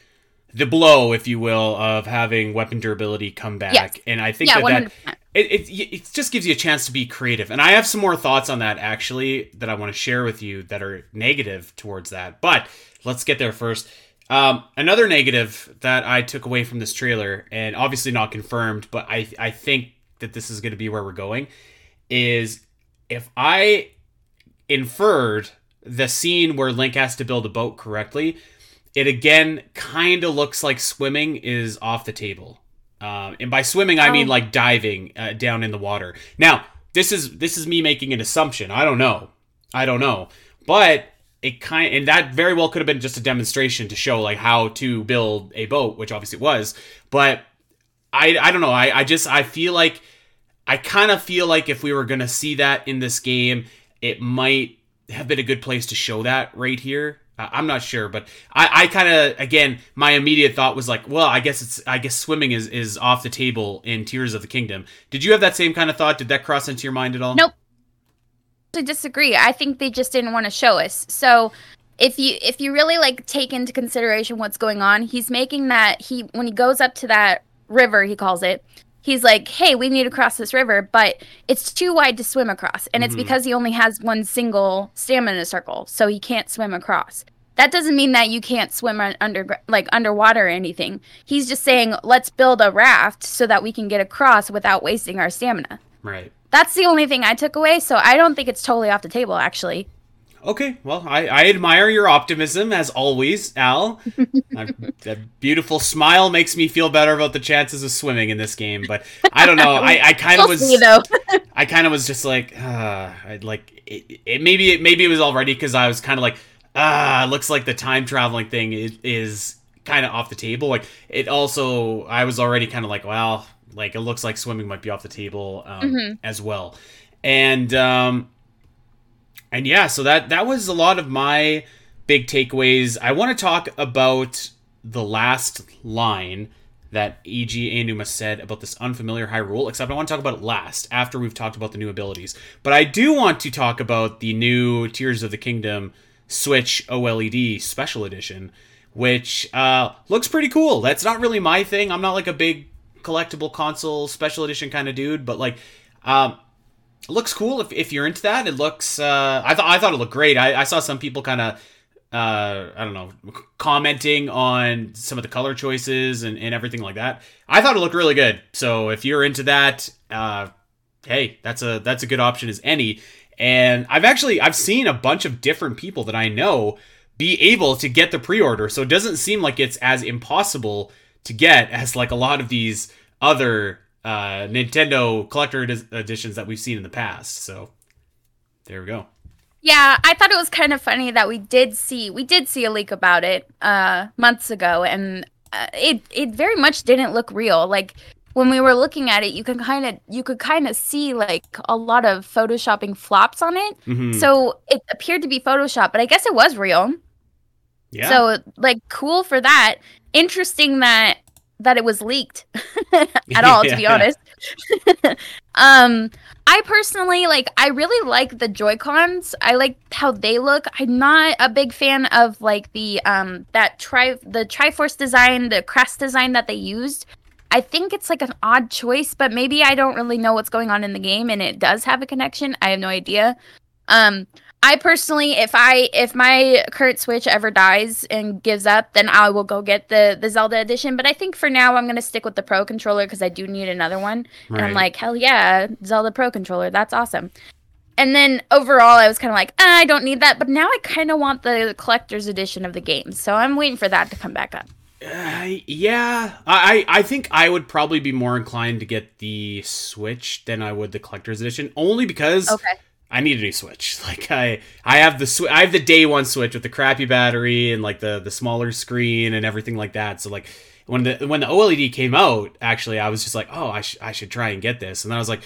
the blow, if you will, of having weapon durability come back. Yes. And I think yeah, that, that it, it, it just gives you a chance to be creative. And I have some more thoughts on that actually that I want to share with you that are negative towards that. But let's get there first. Um, another negative that I took away from this trailer, and obviously not confirmed, but I I think that this is going to be where we're going, is if I inferred the scene where Link has to build a boat correctly, it again kind of looks like swimming is off the table. Um, and by swimming, I mean oh. like diving uh, down in the water. Now, this is this is me making an assumption. I don't know. I don't know. But it kind and that very well could have been just a demonstration to show like how to build a boat, which obviously it was. But I I don't know. I I just I feel like I kind of feel like if we were gonna see that in this game, it might have been a good place to show that right here. Uh, I'm not sure, but I, I kind of again my immediate thought was like, well, I guess it's I guess swimming is is off the table in Tears of the Kingdom. Did you have that same kind of thought? Did that cross into your mind at all? Nope. I disagree. I think they just didn't want to show us. So if you if you really like take into consideration what's going on, he's making that he when he goes up to that river, he calls it. He's like, "Hey, we need to cross this river, but it's too wide to swim across, and it's mm-hmm. because he only has one single stamina circle, so he can't swim across." that doesn't mean that you can't swim under like underwater or anything. He's just saying let's build a raft so that we can get across without wasting our stamina. Right. That's the only thing I took away, so I don't think it's totally off the table actually. Okay, well, I, I admire your optimism as always, Al. that beautiful smile makes me feel better about the chances of swimming in this game. But I don't know. I, I kind of was. See, though. I kind of was just like, uh, I'd like it, it. Maybe it maybe it was already because I was kind of like, ah, looks like the time traveling thing is, is kind of off the table. Like it also, I was already kind of like, well, like it looks like swimming might be off the table um, mm-hmm. as well, and um, and yeah, so that that was a lot of my big takeaways. I want to talk about the last line that Eiji Aonuma said about this unfamiliar Hyrule, except I want to talk about it last, after we've talked about the new abilities. But I do want to talk about the new Tears of the Kingdom Switch OLED Special Edition, which uh, looks pretty cool. That's not really my thing. I'm not like a big collectible console special edition kind of dude, but like, um, it looks cool if, if you're into that. It looks, uh, I thought I thought it looked great. I, I saw some people kind of uh, I don't know, commenting on some of the color choices and, and everything like that. I thought it looked really good. So if you're into that, uh, hey, that's a that's a good option as any. And I've actually I've seen a bunch of different people that I know be able to get the pre-order. So it doesn't seem like it's as impossible to get as like a lot of these other uh, Nintendo collector editions that we've seen in the past. So there we go. Yeah, I thought it was kind of funny that we did see we did see a leak about it uh months ago and uh, it it very much didn't look real. Like when we were looking at it, you could kind of you could kind of see like a lot of photoshopping flops on it. Mm-hmm. So it appeared to be Photoshop, but I guess it was real. Yeah. So like cool for that. Interesting that that it was leaked at all, to be honest. um, I personally like. I really like the Joy Cons. I like how they look. I'm not a big fan of like the um that tri the Triforce design, the crest design that they used. I think it's like an odd choice, but maybe I don't really know what's going on in the game, and it does have a connection. I have no idea. Um, I personally, if I if my current Switch ever dies and gives up, then I will go get the the Zelda edition. But I think for now I'm gonna stick with the Pro controller because I do need another one. Right. And I'm like, hell yeah, Zelda Pro controller, that's awesome. And then overall, I was kind of like, ah, I don't need that. But now I kind of want the collector's edition of the game, so I'm waiting for that to come back up. Uh, yeah, I I think I would probably be more inclined to get the Switch than I would the collector's edition, only because. Okay I need a new Switch. Like I, I have the sw- I have the day one Switch with the crappy battery and like the the smaller screen and everything like that. So like when the when the OLED came out, actually, I was just like, oh, I, sh- I should try and get this. And then I was like,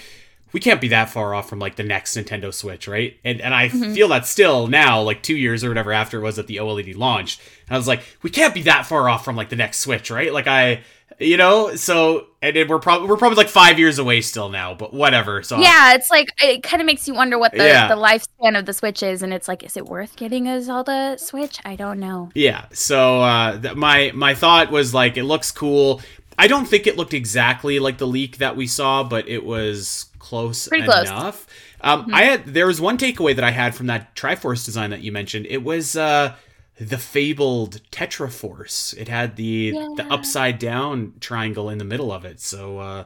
we can't be that far off from like the next Nintendo Switch, right? And and I mm-hmm. feel that still now, like two years or whatever after it was that the OLED launched. And I was like, we can't be that far off from like the next Switch, right? Like I you know so and we're probably we're probably like five years away still now but whatever so yeah it's like it kind of makes you wonder what the, yeah. the lifespan of the switch is and it's like is it worth getting a zelda switch i don't know yeah so uh th- my my thought was like it looks cool i don't think it looked exactly like the leak that we saw but it was close Pretty enough close. um mm-hmm. i had there was one takeaway that i had from that triforce design that you mentioned it was uh the fabled Tetraforce. It had the yeah. the upside down triangle in the middle of it. So uh,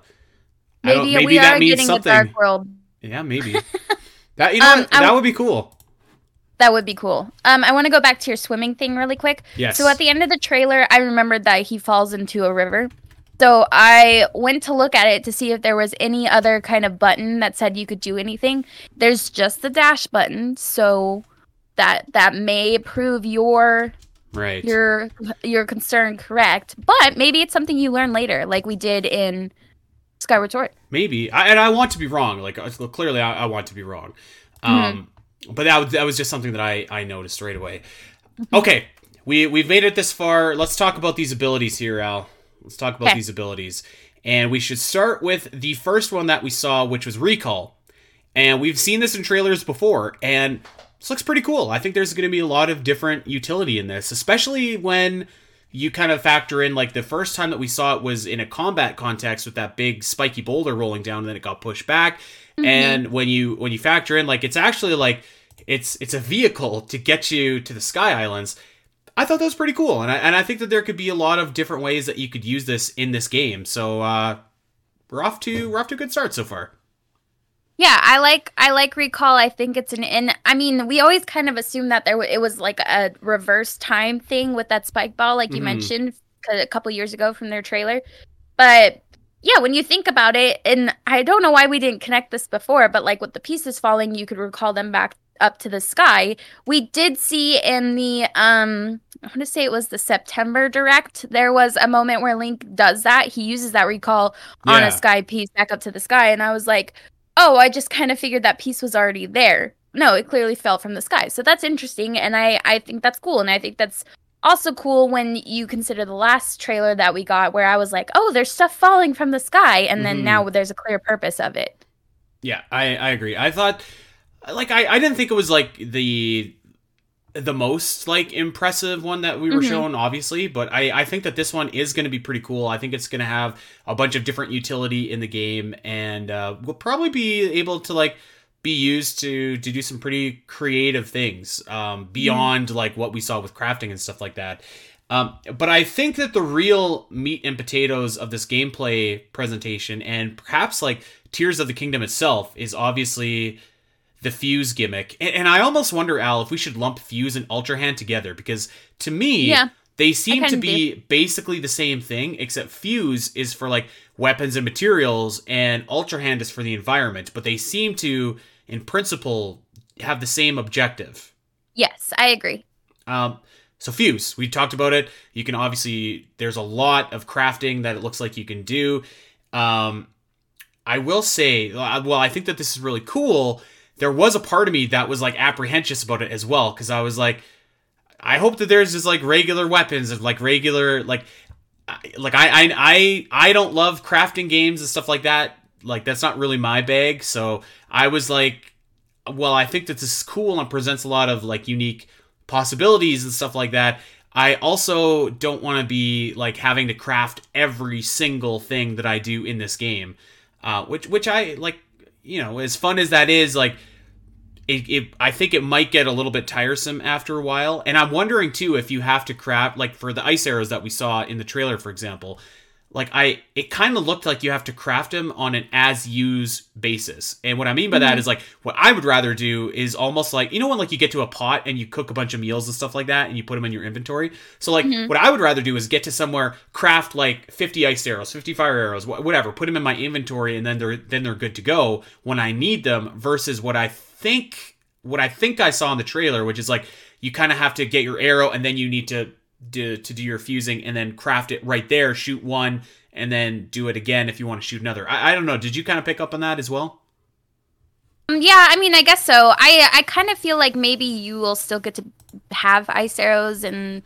maybe, maybe that means something. Yeah, maybe that you know um, that would be cool. That would be cool. Um, I want to go back to your swimming thing really quick. Yes. So at the end of the trailer, I remembered that he falls into a river. So I went to look at it to see if there was any other kind of button that said you could do anything. There's just the dash button. So that that may prove your right. your your concern correct but maybe it's something you learn later like we did in skyward sword. Maybe. I, and i want to be wrong. Like clearly i, I want to be wrong. Mm-hmm. um but that was that was just something that i i noticed right away. Mm-hmm. okay. We we've made it this far. Let's talk about these abilities here al. Let's talk about okay. these abilities. And we should start with the first one that we saw which was recall. And we've seen this in trailers before. And this looks pretty cool. I think there's going to be a lot of different utility in this, especially when you kind of factor in like the first time that we saw it was in a combat context with that big spiky boulder rolling down and then it got pushed back. Mm-hmm. And when you when you factor in like it's actually like it's it's a vehicle to get you to the Sky Islands. I thought that was pretty cool, and I and I think that there could be a lot of different ways that you could use this in this game. So uh, we're off to we're off to a good start so far. Yeah, I like I like Recall. I think it's an in. I mean we always kind of assume that there it was like a reverse time thing with that spike ball, like you mm-hmm. mentioned a couple years ago from their trailer. But yeah, when you think about it, and I don't know why we didn't connect this before, but like with the pieces falling, you could recall them back up to the sky. We did see in the um I want to say it was the September direct, there was a moment where Link does that. He uses that recall yeah. on a sky piece back up to the sky. And I was like, oh, I just kind of figured that piece was already there. No, it clearly fell from the sky. So that's interesting and I I think that's cool and I think that's also cool when you consider the last trailer that we got where I was like, "Oh, there's stuff falling from the sky," and then mm-hmm. now there's a clear purpose of it. Yeah, I I agree. I thought like I I didn't think it was like the the most like impressive one that we were mm-hmm. shown obviously but i i think that this one is going to be pretty cool i think it's going to have a bunch of different utility in the game and uh, we'll probably be able to like be used to to do some pretty creative things um, beyond mm-hmm. like what we saw with crafting and stuff like that um, but I think that the real meat and potatoes of this gameplay presentation, and perhaps like Tears of the Kingdom itself, is obviously the Fuse gimmick. And, and, I almost wonder, Al, if we should lump Fuse and Ultra Hand together because to me, yeah, they seem to be do. basically the same thing, except Fuse is for like weapons and materials, and Ultra Hand is for the environment. But they seem to, in principle, have the same objective. Yes, I agree. Um, so Fuse, we talked about it. You can obviously there's a lot of crafting that it looks like you can do. Um, I will say, well, I think that this is really cool there was a part of me that was like apprehensive about it as well because I was like, I hope that there's just like regular weapons and like regular like like I I I I don't love crafting games and stuff like that. Like that's not really my bag. So I was like, well, I think that this is cool and presents a lot of like unique possibilities and stuff like that. I also don't want to be like having to craft every single thing that I do in this game, uh, which which I like you know, as fun as that is, like it, it, I think it might get a little bit tiresome after a while. And I'm wondering too if you have to craft like for the ice arrows that we saw in the trailer, for example, like I it kind of looked like you have to craft them on an as use basis. And what I mean by that mm-hmm. is like what I would rather do is almost like you know when like you get to a pot and you cook a bunch of meals and stuff like that and you put them in your inventory. So like mm-hmm. what I would rather do is get to somewhere craft like 50 ice arrows, 50 fire arrows, whatever, put them in my inventory and then they're then they're good to go when I need them versus what I think what I think I saw in the trailer which is like you kind of have to get your arrow and then you need to do, to do your fusing and then craft it right there, shoot one, and then do it again if you want to shoot another. I, I don't know. Did you kind of pick up on that as well? Um, yeah, I mean, I guess so. I I kind of feel like maybe you will still get to have ice arrows and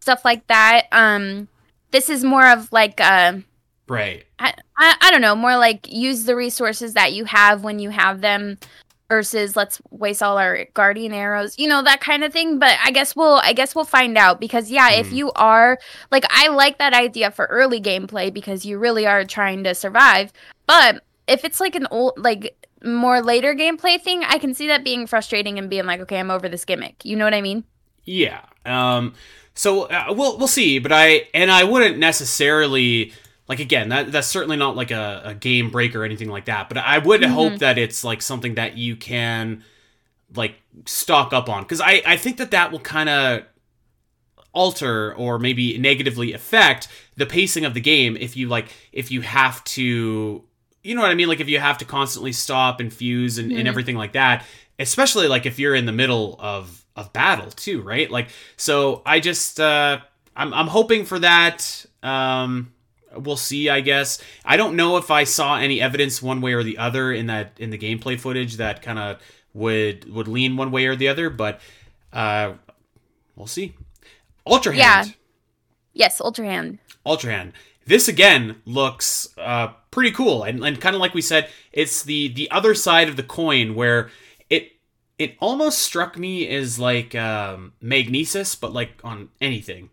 stuff like that. Um, this is more of like a uh, right. I, I I don't know, more like use the resources that you have when you have them versus let's waste all our guardian arrows you know that kind of thing. But i guess we'll i guess we'll find out because yeah mm. if you are like i like that idea for early gameplay because you really are trying to survive. But if it's like an old like more later gameplay thing i can see that being frustrating and being like okay i'm over this gimmick. You know what i mean? Yeah. Um so uh, we'll we'll see but i and i wouldn't necessarily like again that that's certainly not like a, a game break or anything like that but i would mm-hmm. hope that it's like something that you can like stock up on because i i think that that will kind of alter or maybe negatively affect the pacing of the game if you like if you have to you know what i mean like if you have to constantly stop and fuse and, mm-hmm. and everything like that especially like if you're in the middle of of battle too right like so i just uh i'm, I'm hoping for that um we'll see i guess. I don't know if i saw any evidence one way or the other in that in the gameplay footage that kind of would would lean one way or the other but uh we'll see. Ultra hand. Yeah yes ultra hand. Ultra hand. This again looks uh pretty cool and, and kind of like we said it's the the other side of the coin where it it almost struck me as like um magnesis but like on anything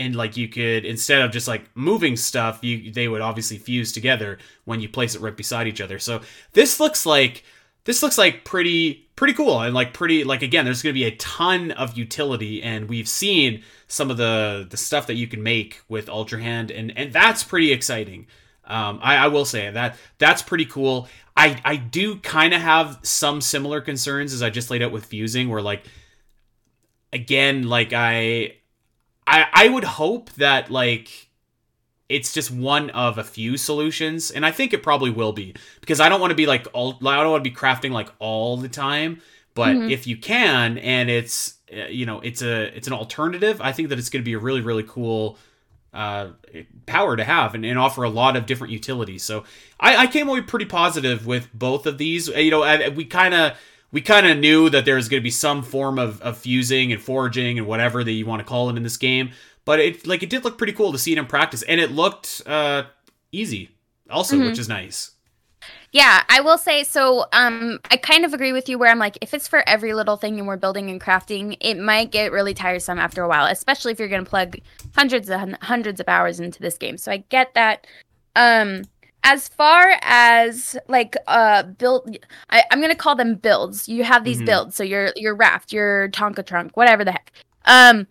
and like you could instead of just like moving stuff you they would obviously fuse together when you place it right beside each other so this looks like this looks like pretty pretty cool and like pretty like again there's going to be a ton of utility and we've seen some of the the stuff that you can make with ultra hand and and that's pretty exciting um, I, I will say that that's pretty cool. I I do kind of have some similar concerns as I just laid out with fusing, where like again, like I I I would hope that like it's just one of a few solutions, and I think it probably will be because I don't want to be like all I don't want to be crafting like all the time. But mm-hmm. if you can, and it's uh, you know it's a it's an alternative, I think that it's going to be a really really cool uh, power to have and, and offer a lot of different utilities. So I, I came away pretty positive with both of these. You know, I, we kind of we kind of knew that there was going to be some form of, of fusing and forging and whatever that you want to call it in this game. But it like it did look pretty cool to see it in practice, and it looked uh, easy also, mm-hmm. which is nice. Yeah, I will say so. Um, I kind of agree with you where I'm like, if it's for every little thing and we're building and crafting, it might get really tiresome after a while, especially if you're going to plug hundreds and hundreds of hours into this game. So I get that. Um, as far as like uh build I, am gonna call them builds. You have these mm-hmm. builds so your your raft your tonka trunk whatever the heck. Um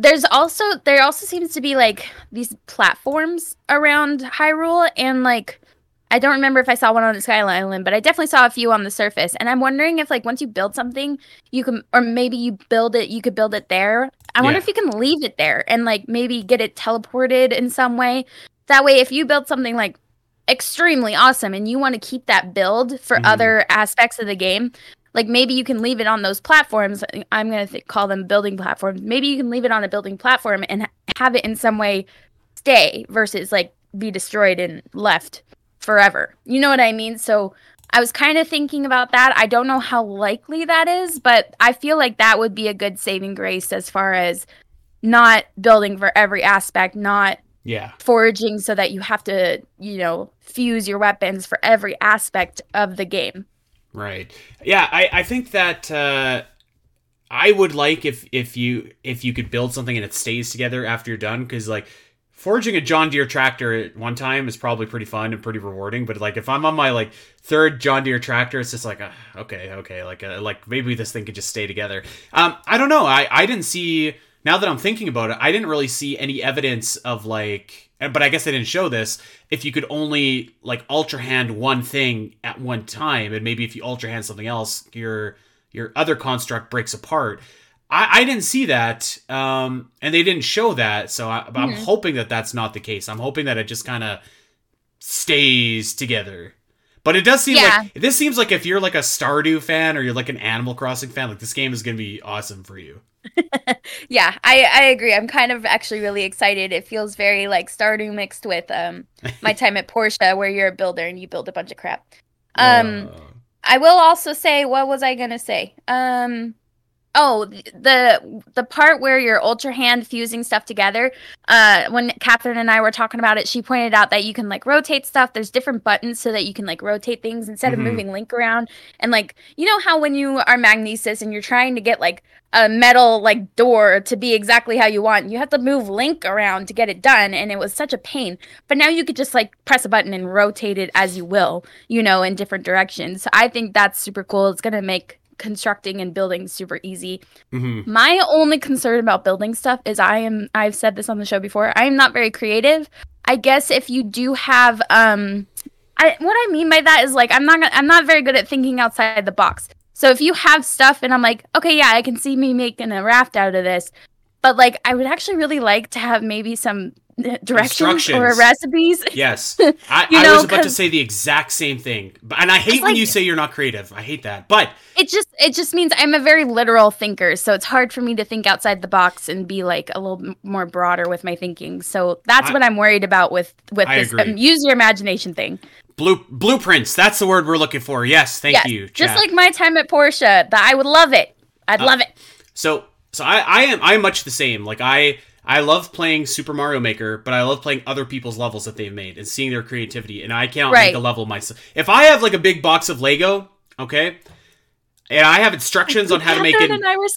there's also there also seems to be like these platforms around hyrule and like i don't remember if i saw one on the sky island but i definitely saw a few on the surface. And i'm wondering if like once you build something you can or maybe you build it you could build it there. I wonder yeah. if you can leave it there and like maybe get it teleported in some way. That way if you build something like extremely awesome and you want to keep that build for mm-hmm. other aspects of the game, like maybe you can leave it on those platforms. I'm going to th- call them building platforms. Maybe you can leave it on a building platform and have it in some way stay versus like be destroyed and left forever. You know what I mean? So I was kind of thinking about that. I don't know how likely that is, but I feel like that would be a good saving grace as far as not building for every aspect, not yeah foraging so that you have to you know fuse your weapons for every aspect of the game. Right. Yeah i i think that uh i would like if if you if you could build something and it stays together after you're done because like forging a john deere tractor at one time is probably pretty fun and pretty rewarding but like if i'm on my like third john deere tractor it's just like uh, okay okay like uh, like maybe this thing could just stay together. Um i don't know. I i didn't see now that I'm thinking about it, I didn't really see any evidence of like, but I guess they didn't show this. If you could only like ultra hand one thing at one time, and maybe if you ultra hand something else, your your other construct breaks apart. I, I didn't see that, um, and they didn't show that. So I, am mm-hmm. hoping that that's not the case. I'm hoping that it just kind of stays together. But it does seem yeah. like this seems like if you're like a Stardew fan or you're like an Animal Crossing fan, like this game is gonna be awesome for you. yeah, I, I agree. I'm kind of actually really excited. It feels very like Stardew mixed with um my time at Portia where you're a builder and you build a bunch of crap. Um, uh. I will also say, what was I gonna say? Um, Oh, the the part where you're ultra hand fusing stuff together. Uh, when Catherine and I were talking about it, she pointed out that you can like rotate stuff. There's different buttons so that you can like rotate things instead mm-hmm. of moving Link around. And like you know how when you are Magnesis and you're trying to get like a metal like door to be exactly how you want, you have to move Link around to get it done, and it was such a pain. But now you could just like press a button and rotate it as you will, you know, in different directions. So I think that's super cool. It's gonna make constructing and building super easy. Mm-hmm. My only concern about building stuff is I am I've said this on the show before. I am not very creative. I guess if you do have um I what I mean by that is like I'm not I'm not very good at thinking outside the box. So if you have stuff and I'm like, okay, yeah, I can see me making a raft out of this. But like I would actually really like to have maybe some directions or recipes. Yes, I, I know, was about to say the exact same thing, and I hate when like, you say you're not creative. I hate that, but it just it just means I'm a very literal thinker, so it's hard for me to think outside the box and be like a little more broader with my thinking. So that's I, what I'm worried about with with I this um, use your imagination thing. Blue blueprints. That's the word we're looking for. Yes, thank yes, you. Just like my time at Portia, that I would love it. I'd uh, love it. So so I I am I'm much the same. Like I I love playing Super Mario Maker, but I love playing other people's levels that they've made and seeing their creativity. And I can't right. make a level myself. If I have like a big box of Lego, okay, and I have instructions on how to make it,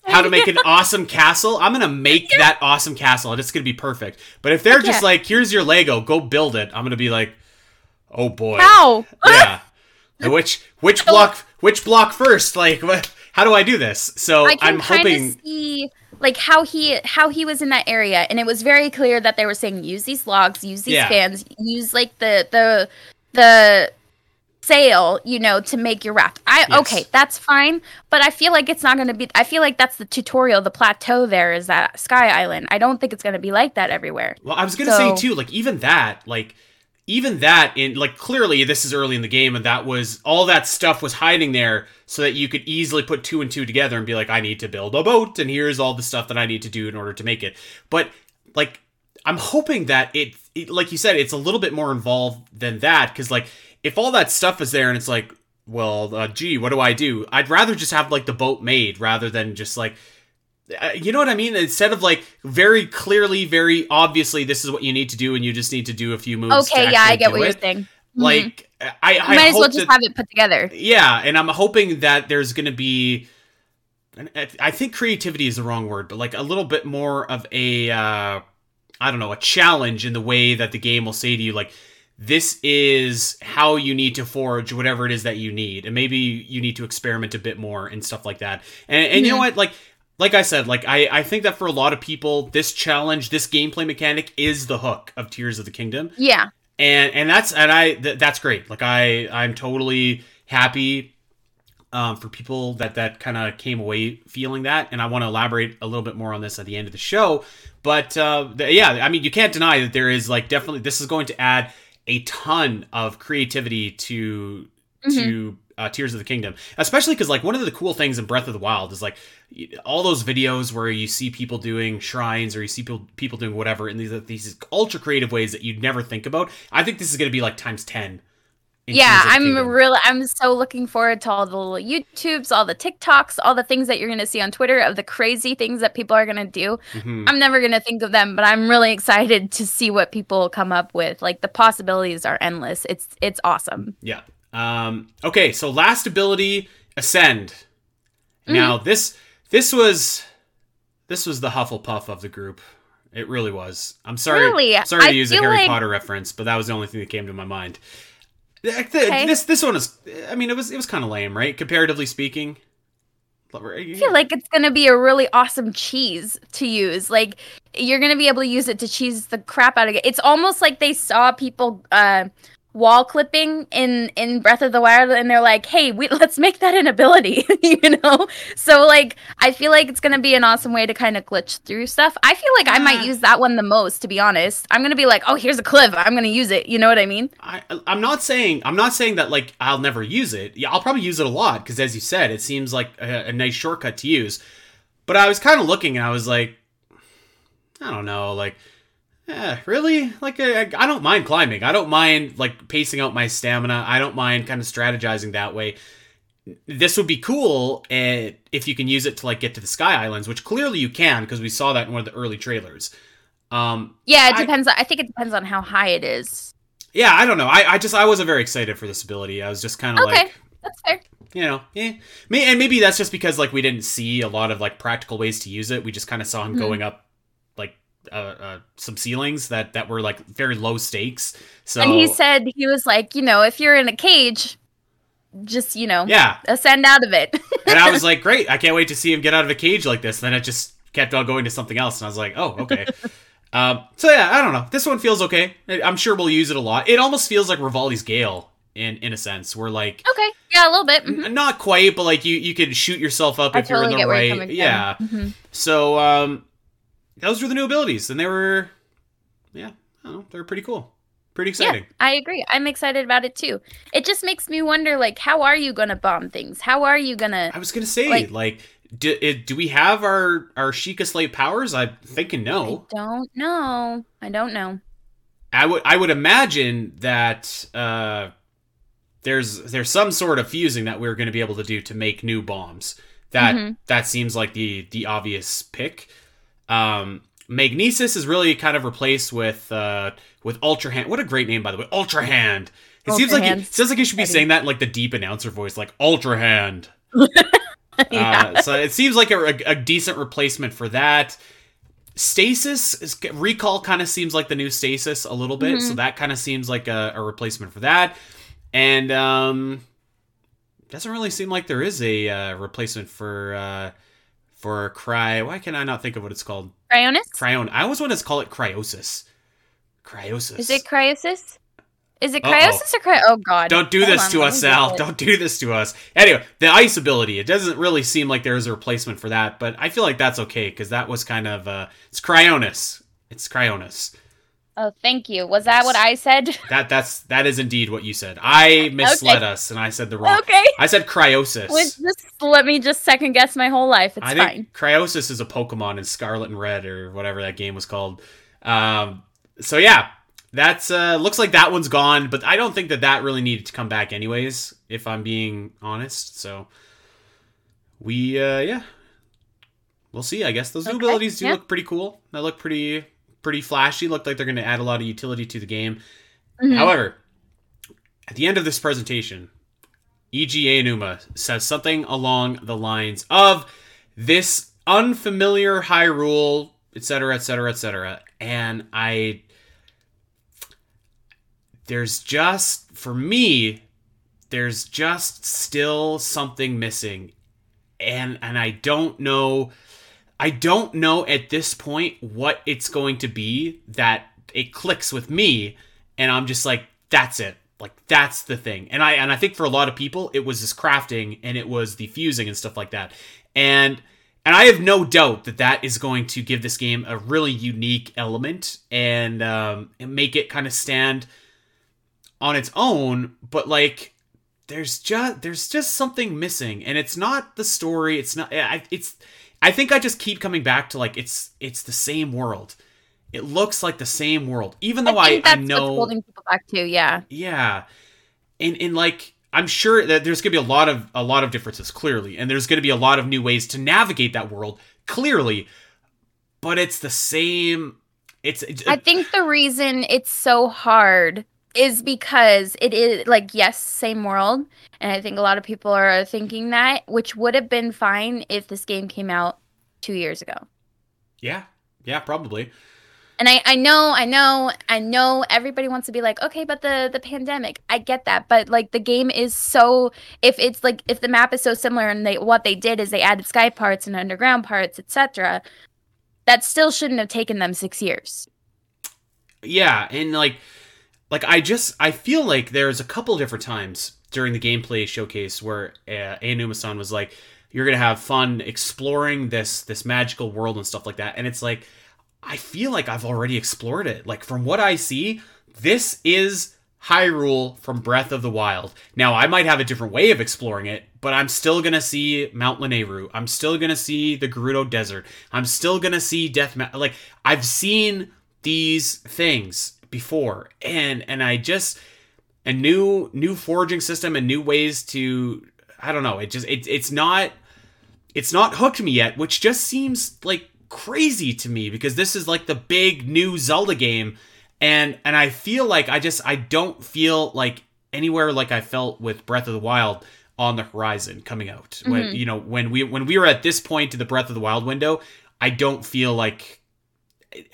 how to make an awesome castle, I'm gonna make yeah. that awesome castle, and it's gonna be perfect. But if they're just like, "Here's your Lego, go build it," I'm gonna be like, "Oh boy, how?" Yeah, which which block which block first? Like, what? How do I do this? So I'm hoping. See like how he how he was in that area and it was very clear that they were saying use these logs use these yeah. fans use like the the the sail you know to make your raft i yes. okay that's fine but i feel like it's not going to be i feel like that's the tutorial the plateau there is that sky island i don't think it's going to be like that everywhere well i was going to so, say too like even that like even that in like clearly this is early in the game and that was all that stuff was hiding there so that you could easily put two and two together and be like i need to build a boat and here's all the stuff that i need to do in order to make it but like i'm hoping that it, it like you said it's a little bit more involved than that because like if all that stuff is there and it's like well, uh, gee, what do I do? I'd rather just have like the boat made rather than just like, you know what I mean? Instead of like very clearly, very obviously, this is what you need to do, and you just need to do a few moves. Okay, yeah, I get what you're saying. Mhm. Like, I, you I might as well just that- have it put together. yeah, and I'm hoping that there's going to be. I- I think creativity is the wrong word, but like a little bit more of a, uh, I don't know, a challenge in the way that the game will say to you, like, this is how you need to forge whatever it is that you need, and maybe you need to experiment a bit more and stuff like that. And, and you know Mhm. what, like. Like I said, like I, I think that for a lot of people, this challenge, this gameplay mechanic is the hook of Tears of the Kingdom Yeah. and and that's and I th- that's great. Like I I'm totally happy um, for people that that kind of came away feeling that, and I want to elaborate a little bit more on this at the end of the show. But uh, the, yeah, I mean, you can't deny that there is like definitely this is going to add a ton of creativity to to uh, Tears of the Kingdom, especially because like one of the cool things in Breath of the Wild is like all those videos where you see people doing shrines or you see people people doing whatever in these these ultra creative ways that you'd never think about. I think this is going to be like times ten. Yeah, Tears of the I'm really I'm so looking forward to all the little YouTubes, all the TikToks, all the things that you're gonna see on Twitter of the crazy things that people are gonna do. Mhm. I'm never gonna think of them, but I'm really excited to see what people come up with. Like the possibilities are endless. It's it's awesome. Yeah. Um, okay, so last ability, ascend. Now this this was this was the Hufflepuff of the group. It really was. I'm sorry. Really? Sorry to I use a Harry like- Potter reference, but that was the only thing that came to my mind. Okay. This this one is. I mean, it was it was kind of lame, right? Comparatively speaking. I feel like it's gonna be a really awesome cheese to use. Like you're gonna be able to use it to cheese the crap out of it. It's almost like they saw people uh, wall clipping in in Breath of the Wild, and they're like, "Hey, we, let's make that an ability," you know. So like, I feel like it's gonna be an awesome way to kind of glitch through stuff. I feel like I might use that one the most, to be honest. I'm gonna be like, "Oh, here's a cliff. I'm gonna use it." You know what I mean? I, I'm not saying I'm not saying that like I'll never use it. Yeah, I'll probably use it a lot because, as you said, it seems like a, a nice shortcut to use. But I was kind of looking and I was like, I don't know, like, eh, really? Like, I, I don't mind climbing. I don't mind like pacing out my stamina. I don't mind kind of strategizing that way. This would be cool eh, if you can use it to like get to the Sky Islands, which clearly you can because we saw that in one of the early trailers. Um, Yeah, it I- depends. I think it depends on how high it is. yeah, I don't know. I, I just I wasn't very excited for this ability. I was just kind of Okay, like, that's fair. you know, yeah. And maybe that's just because like we didn't see a lot of like practical ways to use it. We just kind of saw him Mhm. going up uh, uh, some ceilings that that were like very low stakes. So And he said he was like, you know, if you're in a cage, just you know, yeah, ascend out of it. and I was like, great. I can't wait to see him get out of a cage like this. And then it just kept on going to something else, and I was like, oh, okay. um, so yeah, I don't know. This one feels okay. I'm sure we'll use it a lot. It almost feels like Revali's Gale in in a sense. Where like okay, yeah, a little bit. mhm. N- Not quite, but like you you could shoot yourself up I if you're totally in get the you're right. Yeah. Mhm. So um those were the new abilities and they were yeah, I don't know, they were pretty cool. Pretty exciting. Yeah, I agree. I'm excited about it too. It just makes me wonder, like, how are you gonna bomb things? How are you gonna? I was going to say Like- like, do, it, do we have our our Sheikah Slate powers? I'm thinking no. I don't know. I don't know. I would I would imagine that uh there's there's some sort of fusing that we're going to be able to do to make new bombs. That Mhm. that seems like the the obvious pick. Um Magnesis is really kind of replaced with uh with Ultra Hand. What a great name by the way. Ultra Hand. It seems Ultra like it sounds like you should be saying that in like the deep announcer voice like Ultra Hand. yeah. Uh, so it seems like a, a, decent replacement for that. Stasis is, recall kind of seems like the new stasis a little bit, so Mhm. that kind of seems like a, a replacement for that. And um, doesn't really seem like there is a uh, replacement for uh, for cry. Why can I not think of what it's called? Cryonis? Cryon. I always want to call it cryosis. Cryosis. Is it cryosis? Is it Uh-oh. cryosis or cry? Oh God! Don't do Hold this on, to us, me Sal. Google it. Don't do this to us. Anyway, the ice ability. It doesn't really seem like there's a replacement for that, but I feel like that's okay because that was kind of uh, it's Cryonis. It's Cryonis. Oh, thank you. Was that what I said? That that's that is indeed what you said. I misled Okay. us and I said the wrong. okay. I said cryosis. Just let me just second guess my whole life. It's I fine. think cryosis is a Pokemon in Scarlet and Red or whatever that game was called. Um, so yeah, that's uh looks like that one's gone, but I don't think that that really needed to come back anyways, if I'm being honest. So we uh yeah. We'll see. I guess those new Okay, abilities do yeah. look pretty cool. They look pretty pretty flashy. Look like they're going to add a lot of utility to the game. Mhm. However, at the end of this presentation, Eiji Aonuma says something along the lines of this unfamiliar Hyrule, etc., etc., etc. And I. There's just, for me, there's just still something missing. And, and I don't know. I don't know at this point what it's going to be that it clicks with me and I'm just like that's it. Like that's the thing. And I and I think for a lot of people it was this crafting and it was the fusing and stuff like that. And and I have no doubt that that is going to give this game a really unique element and um and make it kind of stand on its own, but like there's just there's just something missing and it's not the story, it's not it's I think I just keep coming back to like it's it's the same world. It looks like the same world, even though I, think I, that's know what's holding people back too. Yeah. yeah and and like i'm sure that there's gonna be a lot of a lot of differences clearly and there's gonna be a lot of new ways to navigate that world clearly but it's the same it's I think the reason it's so hard is because it is like yes, same world, and I think a lot of people are thinking that, which would have been fine if this game came out two years ago. yeah yeah probably And I, I know, I know, I know everybody wants to be like, okay, but the the pandemic, I get that, but like the game is so if it's like if the map is so similar and they what they did is they added sky parts and underground parts, etc. That still shouldn't have taken them six years. yeah and like like i just i feel like there's a couple different times during the gameplay showcase where uh, Aonuma-san was like you're gonna have fun exploring this this magical world and stuff like that. And it's like i feel like i've already explored it. Like from what i see this is hyrule from breath of the wild. Now i might have a different way of exploring it but i'm still gonna see mount Lanayru. i'm still gonna see the gerudo desert. I'm still gonna see death Ma- like i've seen these things before. And and i just a new new foraging system and new ways to i don't know it just it, it's not it's not hooked me yet which just seems like crazy to me because this is like the big new zelda game. And and i feel like i just i don't feel like anywhere like i felt with breath of the wild on the horizon coming out. When Mhm. you know when we when we were at this point to the breath of the wild window i don't feel like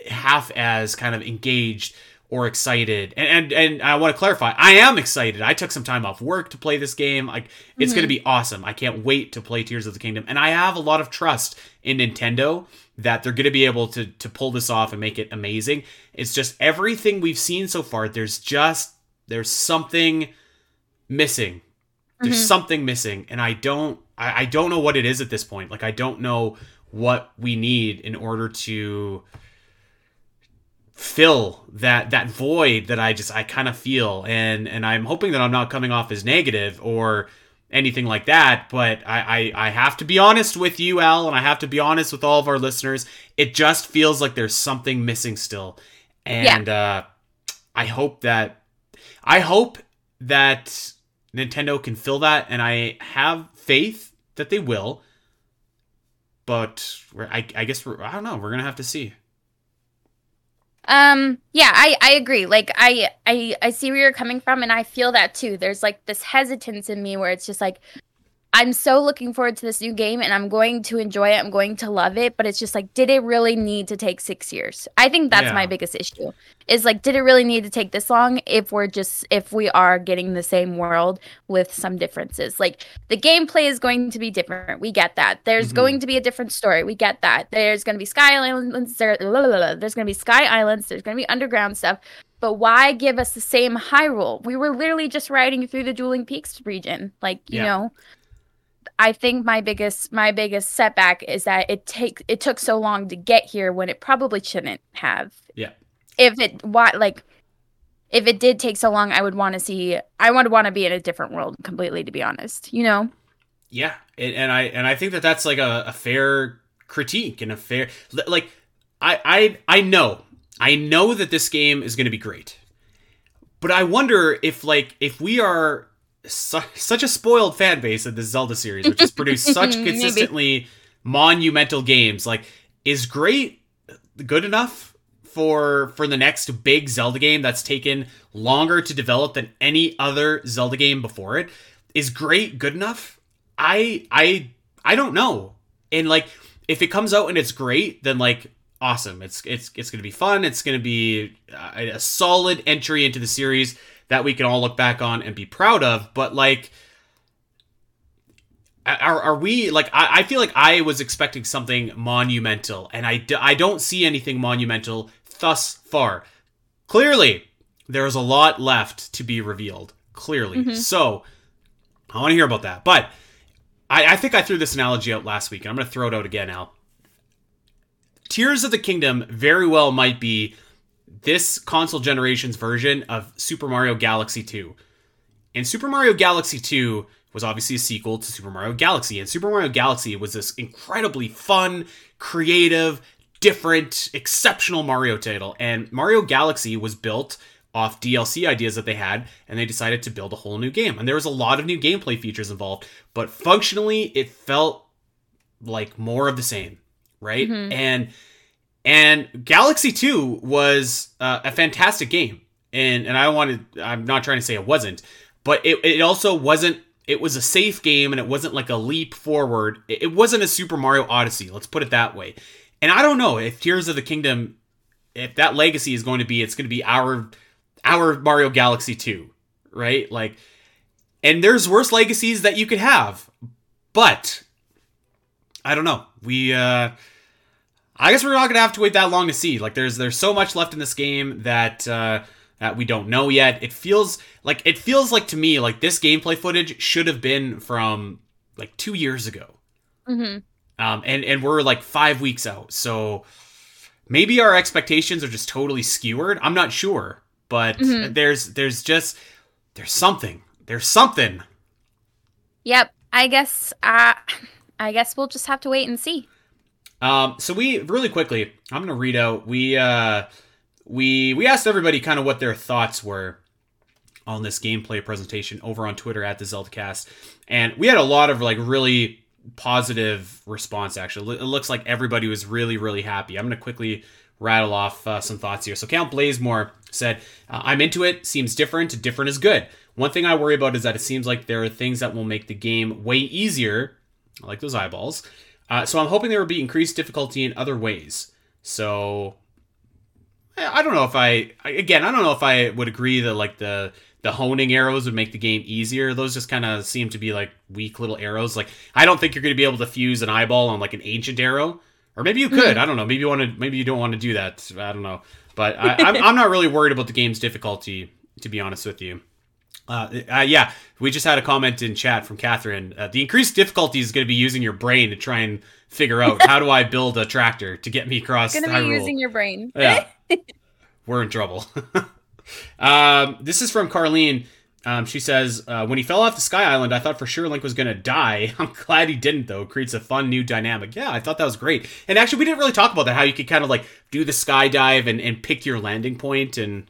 half as kind of engaged or excited. And and, and I want to clarify, I am excited. I took some time off work to play this game. Like it's going to be awesome. I can't wait to play Tears of the Kingdom. And I have a lot of trust in Nintendo that they're going to be able to to pull this off and make it amazing. It's just everything we've seen so far there's just there's something missing. There's Mhm. something missing and I don't I, I don't know what it is at this point. Like I don't know what we need in order to fill that that void that I just I kind of feel. And and I'm hoping that I'm not coming off as negative or anything like that but I, I I have to be honest with you Al and I have to be honest with all of our listeners. It just feels like there's something missing still. And uh I hope that I hope that Nintendo can fill that and I have faith that they will. But we're, I, I guess we're, I don't know we're gonna have to see Um, yeah, I I agree. Like I I I see where you're coming from and I feel that too. There's like this hesitance in me where it's just like I'm so looking forward to this new game and I'm going to enjoy it. I'm going to love it, but it's just like did it really need to take 6 years? I think that's my biggest issue. Is like did it really need to take this long if we're just if we are getting the same world with some differences? Like the gameplay is going to be different. We get that. There's Mhm. going to be a different story. We get that. There's going to be sky islands. There, there's going to be sky islands. There's going to be underground stuff. But why give us the same Hyrule? We were literally just riding through the Dueling Peaks region. Like you Yeah. know, I think my biggest my biggest setback is that it take it took so long to get here when it probably shouldn't have. Yeah. If it why like if it did take so long, I would want to see. I would want to be in a different world completely, to be honest. You know. Yeah, and, and I and I think that that's like a, a fair critique and a fair like I I I know I know that this game is going to be great. but I wonder if like if we are su- such a spoiled fan base of the Zelda series, which has produced such consistently monumental games, like is great good enough for for the next big Zelda game that's taken longer to develop than any other Zelda game before it? Is great good enough? I I I don't know. And like if it comes out and it's great, then like awesome. It's it's it's going to be fun. It's going to be a, a solid entry into the series that we can all look back on and be proud of. But like, are, are we like? I, I feel like I was expecting something monumental, and I d- I don't see anything monumental thus far. Clearly, there is a lot left to be revealed. Clearly, mm-hmm. so I want to hear about that. But I, I think I threw this analogy out last week, and I'm going to throw it out again, Al. Tears of the Kingdom very well might be this console generation's version of Super Mario Galaxy 2. And Super Mario Galaxy 2 was obviously a sequel to Super Mario Galaxy. And Super Mario Galaxy was this incredibly fun, creative, different, exceptional Mario title. And Mario Galaxy was built off DLC ideas that they had, and they decided to build a whole new game. And there was a lot of new gameplay features involved, but functionally, it felt like more of the same right? Mm-hmm. And and Galaxy 2 was uh, a fantastic game. And and I wanted I'm not trying to say it wasn't, but it, it also wasn't it was a safe game and it wasn't like a leap forward. It wasn't a Super Mario Odyssey, let's put it that way. And I don't know if Tears of the Kingdom if that legacy is going to be it's going to be our our Mario Galaxy 2, right? Like and there's worse legacies that you could have. But I don't know. We uh I guess we're not gonna have to wait that long to see. Like there's there's so much left in this game that uh that we don't know yet. It feels like it feels like to me like this gameplay footage should have been from like two years ago. Mm-hmm. Um, and and we're like five weeks out, so maybe our expectations are just totally skewered. I'm not sure, but mm-hmm. there's there's just there's something. There's something. Yep. I guess uh I guess we'll just have to wait and see. Um, so we really quickly, I'm gonna read out. We uh, we we asked everybody kind of what their thoughts were on this gameplay presentation over on Twitter at the ZeldaCast, and we had a lot of like really positive response. Actually, it looks like everybody was really really happy. I'm gonna quickly rattle off uh, some thoughts here. So Count Blazemore said, uh, "I'm into it. Seems different. Different is good. One thing I worry about is that it seems like there are things that will make the game way easier, like those eyeballs." Uh, so I'm hoping there will be increased difficulty in other ways. So I don't know if I again I don't know if I would agree that like the the honing arrows would make the game easier. Those just kind of seem to be like weak little arrows. Like I don't think you're going to be able to fuse an eyeball on like an ancient arrow, or maybe you could. Mm. I don't know. Maybe you want to. Maybe you don't want to do that. I don't know. But I, I'm, I'm not really worried about the game's difficulty, to be honest with you. Uh, uh, yeah, we just had a comment in chat from Catherine. Uh, the increased difficulty is going to be using your brain to try and figure out how do I build a tractor to get me across. Going to be using your brain. Yeah, we're in trouble. um, this is from Carlene. Um, she says, uh, when he fell off the Sky Island, I thought for sure Link was going to die. I'm glad he didn't, though. It creates a fun new dynamic. Yeah, I thought that was great. And actually, we didn't really talk about that, how you could kind of like do the skydive and, and pick your landing point and.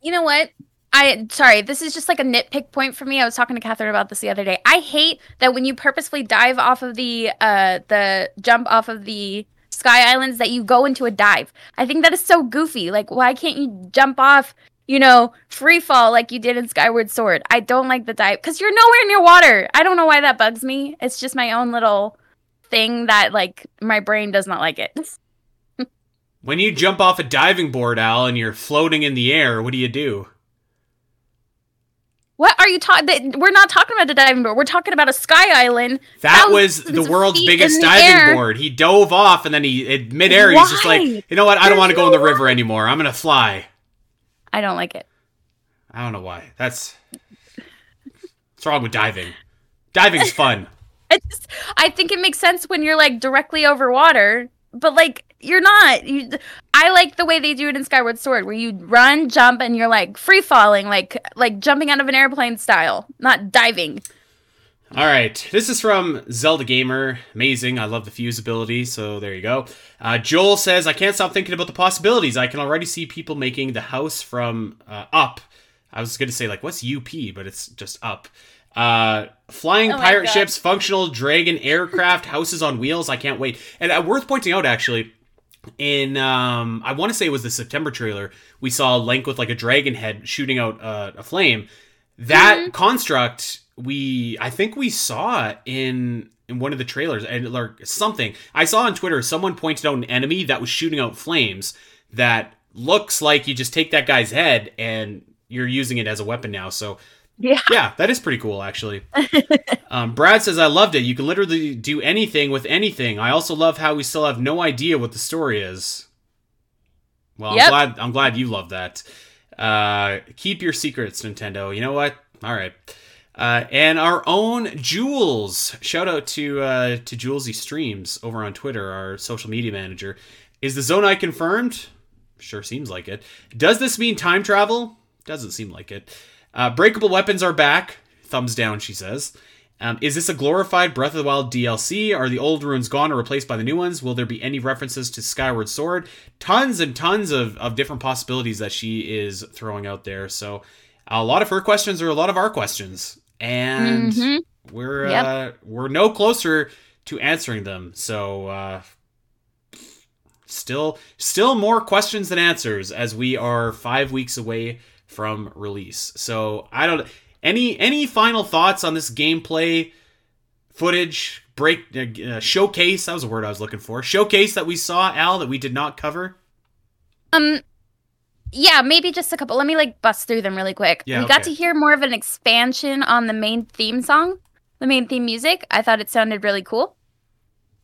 You know what? I sorry, this is just like a nitpick point for me. I was talking to Catherine about this the other day. I hate that when you purposefully dive off of the uh the jump off of the sky islands that you go into a dive. I think that is so goofy. Like why can't you jump off, you know, free fall like you did in Skyward Sword? I don't like the dive cuz you're nowhere near water. I don't know why that bugs me. It's just my own little thing that like my brain does not like it. when you jump off a diving board, Al, and you're floating in the air, what do you do? What are you talking? We're not talking about a diving board. We're talking about a sky island. That was the world's biggest diving air. board. He dove off and then he, in midair, Why? he's just like, you know what? I don't want to go in the river anymore. I'm gonna fly. I don't like it. I don't know why. That's what's wrong with diving. Diving's fun. I just, I think it makes sense when you're like directly over water, but like you're not. You, I like the way they do it in Skyward Sword, where you run, jump, and you're like free falling, like like jumping out of an airplane style, not diving. All right, this is from Zelda Gamer. Amazing. I love the fuse ability, so there you go. Uh, Joel says, I can't stop thinking about the possibilities. I can already see people making the house from uh, up I was going to say like what's UP, but it's just up. Uh, flying Oh pirate God. ships, functional dragon aircraft, houses on wheels. I can't wait. And uh, worth pointing out actually, in um, I want to say it was the September trailer, we saw Link with like a dragon head shooting out uh, a flame. That Mm-hmm. construct we I think we saw in in one of the trailers and or something. I saw on Twitter someone pointed out an enemy that was shooting out flames that looks like you just take that guy's head and you're using it as a weapon now. So Yeah. yeah, that is pretty cool, actually. um, Brad says, I loved it. You can literally do anything with anything. I also love how we still have no idea what the story is. Well, Yep. I'm glad I'm glad you love that. Uh, keep your secrets, Nintendo. You know what? All right. Uh, and our own Jules. Shout out to uh, to Julesy Streams over on Twitter, our social media manager. Is the zone Zonai confirmed? Sure seems like it. Does this mean time travel? Doesn't seem like it. Uh, breakable weapons are back. Thumbs down, she says. Um, is this a glorified Breath of the Wild DLC? Are the old runes gone or replaced by the new ones? Will there be any references to Skyward Sword? Tons and tons of, of different possibilities that she is throwing out there. So a lot of her questions are a lot of our questions. And Mhm. we're Yep. uh, we're no closer to answering them. So uh, still still more questions than answers as we are five weeks away from release. So I don't any any final thoughts on this gameplay footage break uh, showcase. That was a word I was looking for. Showcase that we saw Al that we did not cover. Um, yeah, maybe just a couple. Let me like bust through them really quick. Yeah, we got to hear more of an expansion on the main theme song, the main theme music. I thought it sounded really cool.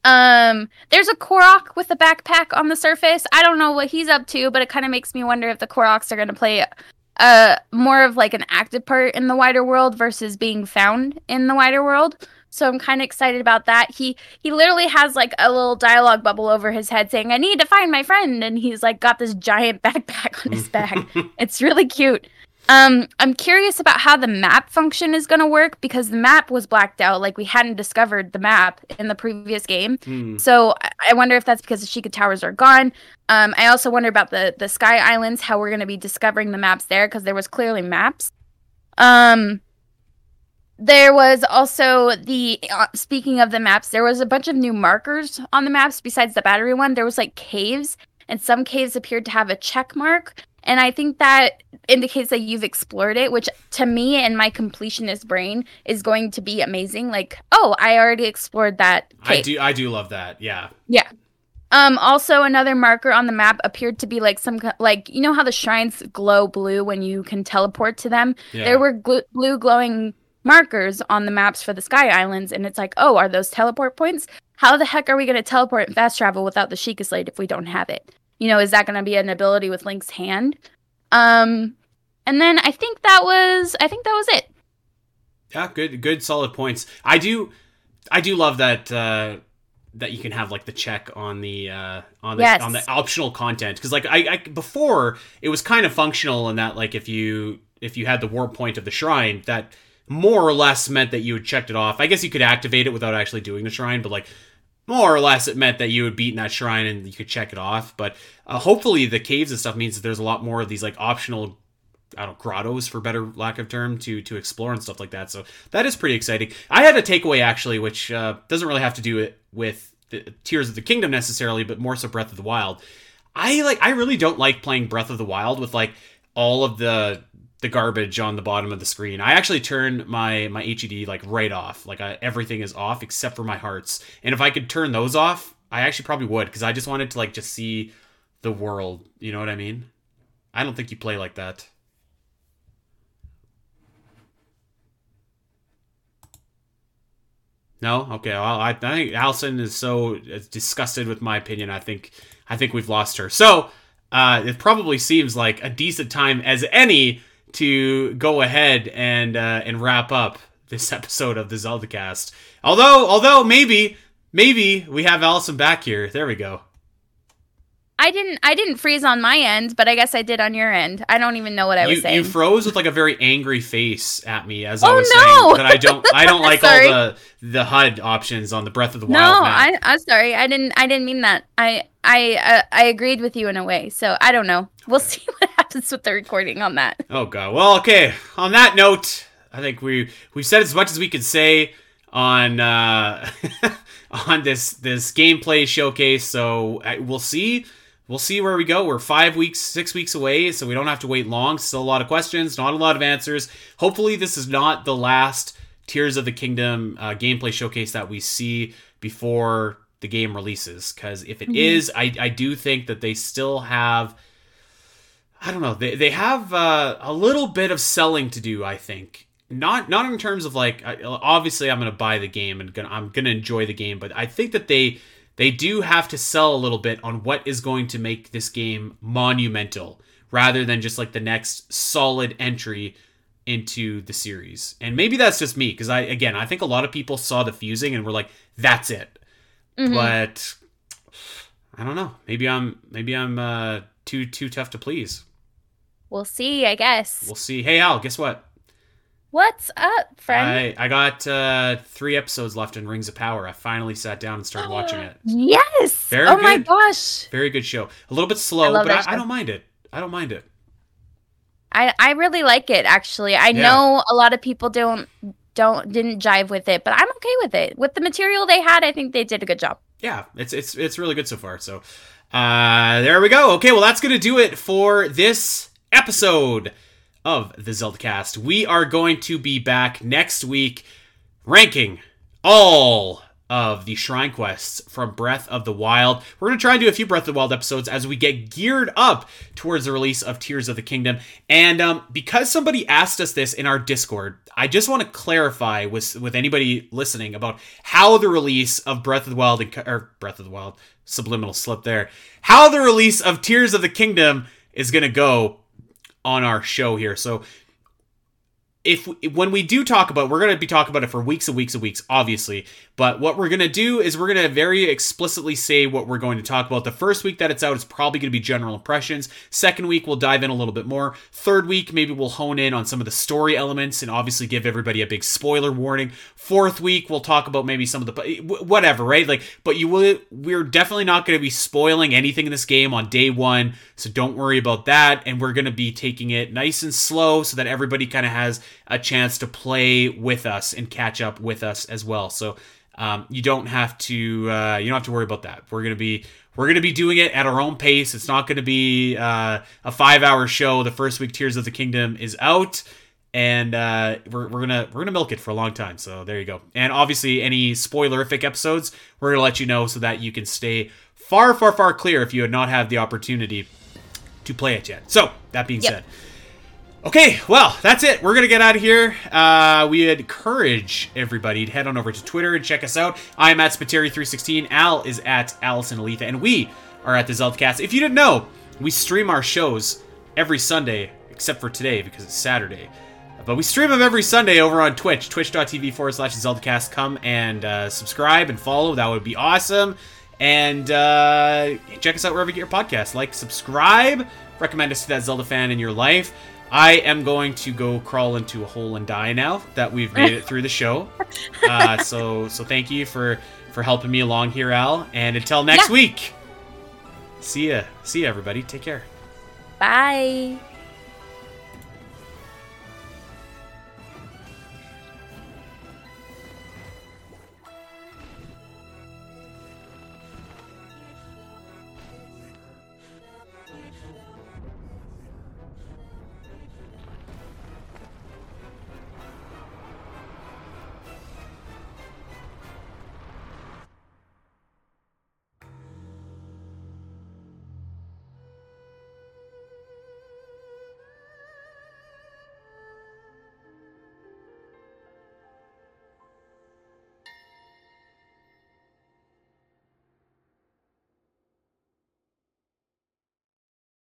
Um, there's a Korok with a backpack on the surface. I don't know what he's up to, but it kind of makes me wonder if the Koroks are going to play uh more of like an active part in the wider world versus being found in the wider world. So I'm kind of excited about that. He he literally has like a little dialogue bubble over his head saying, "I need to find my friend," and he's like got this giant backpack on his back. it's really cute. Um, I'm curious about how the map function is going to work because the map was blacked out, like we hadn't discovered the map in the previous game. Hmm. So I- I wonder if that's because the Sheikah Towers are gone. Um, I also wonder about the the Sky Islands, how we're going to be discovering the maps there because there was clearly maps. Um, there was also the uh, speaking of the maps, there was a bunch of new markers on the maps besides the battery one. There was like caves, and some caves appeared to have a check mark. And I think that indicates that you've explored it, which to me and my completionist brain is going to be amazing. Like, oh, I already explored that. I do I do love that. Yeah. Yeah. Um. Also, another marker on the map appeared to be like some like you know how the shrines glow blue when you can teleport to them. Yeah. There were gl- blue glowing markers on the maps for the Sky Islands, and it's like, oh, are those teleport points? How the heck are we going to teleport and fast travel without the Sheikah Slate if we don't have it? You know, is that going to be an ability with Link's hand? Um, and then I think that was I think that was it. Yeah, good, good, solid points. I do, I do love that uh, that you can have like the check on the uh, on the Yes. on the optional content because like I, I before it was kind of functional in that like if you if you had the warp point of the shrine that more or less meant that you had checked it off. I guess you could activate it without actually doing the shrine, but like more or less it meant that you had beaten that shrine and you could check it off. But uh, hopefully the caves and stuff means that there's a lot more of these like optional I don't know, grottos for better lack of term to to explore and stuff like that. So that is pretty exciting. I had a takeaway actually, which uh, doesn't really have to do it with the Tears of the Kingdom necessarily, but more so Breath of the Wild. I like I really don't like playing Breath of the Wild with like all of the the garbage on the bottom of the screen. I actually turn my my HUD like right off. Like I, everything is off except for my hearts. And if I could turn those off, I actually probably would because I just wanted to like just see the world. You know what I mean? I don't think you play like that. No, okay. Well, I, I think Alasyn is so uh, disgusted with my opinion. I think I think we've lost her. So uh, it probably seems like a decent time as any to go ahead and uh, and wrap up this episode of the Zelda Cast. Although although maybe maybe we have Alasyn back here. There we go. I didn't I didn't freeze on my end, but I guess I did on your end. I don't even know what I was saying. You froze with like a very angry face at me as I Oh, was no! saying that I don't I don't like all the the HUD options on the Breath of the Wild no, map. I I'm sorry. I didn't I didn't mean that. I I uh, I agreed with you in a way. So I don't know. We'll see what happens with the recording on that. Oh god. Well, okay. On that note, I think we we've said as much as we could say on uh on this this gameplay showcase. So I, we'll see. We'll see where we go. We're five weeks, six weeks away, so we don't have to wait long. Still a lot of questions, not a lot of answers. Hopefully, this is not the last Tears of the Kingdom uh, gameplay showcase that we see before the game releases. Because if it Mhm. is, I, I do think that they still have. I don't know. They, they have uh, a little bit of selling to do. I think not not in terms of like obviously I'm gonna buy the game and gonna, I'm gonna enjoy the game, but I think that they they do have to sell a little bit on what is going to make this game monumental rather than just like the next solid entry into the series. And maybe that's just me because I again I think a lot of people saw the fusing and were like that's it. Mhm. But I don't know. Maybe I'm maybe I'm uh, too too tough to please. We'll see, I guess. We'll see. Hey Al, guess what? What's up, friend? I I got uh, three episodes left in Rings of Power. I finally sat down and started watching it. Yes. Very oh my gosh. Very good show. A little bit slow, I but I, I don't mind it. I don't mind it. I I really like it actually. I Yeah. know a lot of people don't don't didn't jive with it, but I'm okay with it. With the material they had, I think they did a good job. yeah, it's it's it's really good so far. So uh there we go. Okay, well that's gonna do it for this episode of the Zelda Cast. We are going to be back next week ranking all of the shrine quests from Breath of the Wild. We're going to try and do a few Breath of the Wild episodes as we get geared up towards the release of Tears of the Kingdom. And um, because somebody asked us this in our Discord, I just want to clarify with with anybody listening about how the release of Breath of the Wild and, or Breath of the Wild subliminal slip there, how the release of Tears of the Kingdom is going to go on our show here. So if when we do talk about we're going to be talking about it for weeks and weeks and weeks obviously. But what we're going to do is we're going to very explicitly say what we're going to talk about. The first week that it's out is probably going to be general impressions. Second week we'll dive in a little bit more. Third week maybe we'll hone in on some of the story elements and obviously give everybody a big spoiler warning. Fourth week we'll talk about maybe some of the whatever right? Like but you will we're definitely not going to be spoiling anything in this game on day one so don't worry about that. And we're going to be taking it nice and slow so that everybody kind of has a chance to play with us and catch up with us as well. So um, you don't have to uh, you don't have to worry about that. We're to be we're to be doing it at our own pace. It's not to be uh, a five hour show. The first week tears of the kingdom is out and uh, we're, we're gonna we're gonna milk it for a long time. So there you go. And obviously any spoilerific episodes we're gonna let you know so that you can stay far far far clear if you had not had the opportunity to play it yet. So that being Yep. said Okay, well, that's it. We're going to get out of here. Uh, we encourage everybody to head on over to Twitter and check us out. I'm at Spiteri316. Al is at Alasyn Eletha. And we are at the ZeldaCast. If you didn't know, we stream our shows every Sunday, except for today because it's Saturday. But we stream them every Sunday over on Twitch, twitch.tv forward slash ZeldaCast. Come and uh, subscribe and follow. That would be awesome. And uh, check us out wherever you get your podcast. Like, subscribe, recommend us to that Zelda fan in your life. I am going to go crawl into a hole and die now that we've made it through the show. Uh, so, so thank you for for helping me along here, Al. And until next Yeah. week, see ya, see ya, everybody. Take care. Bye.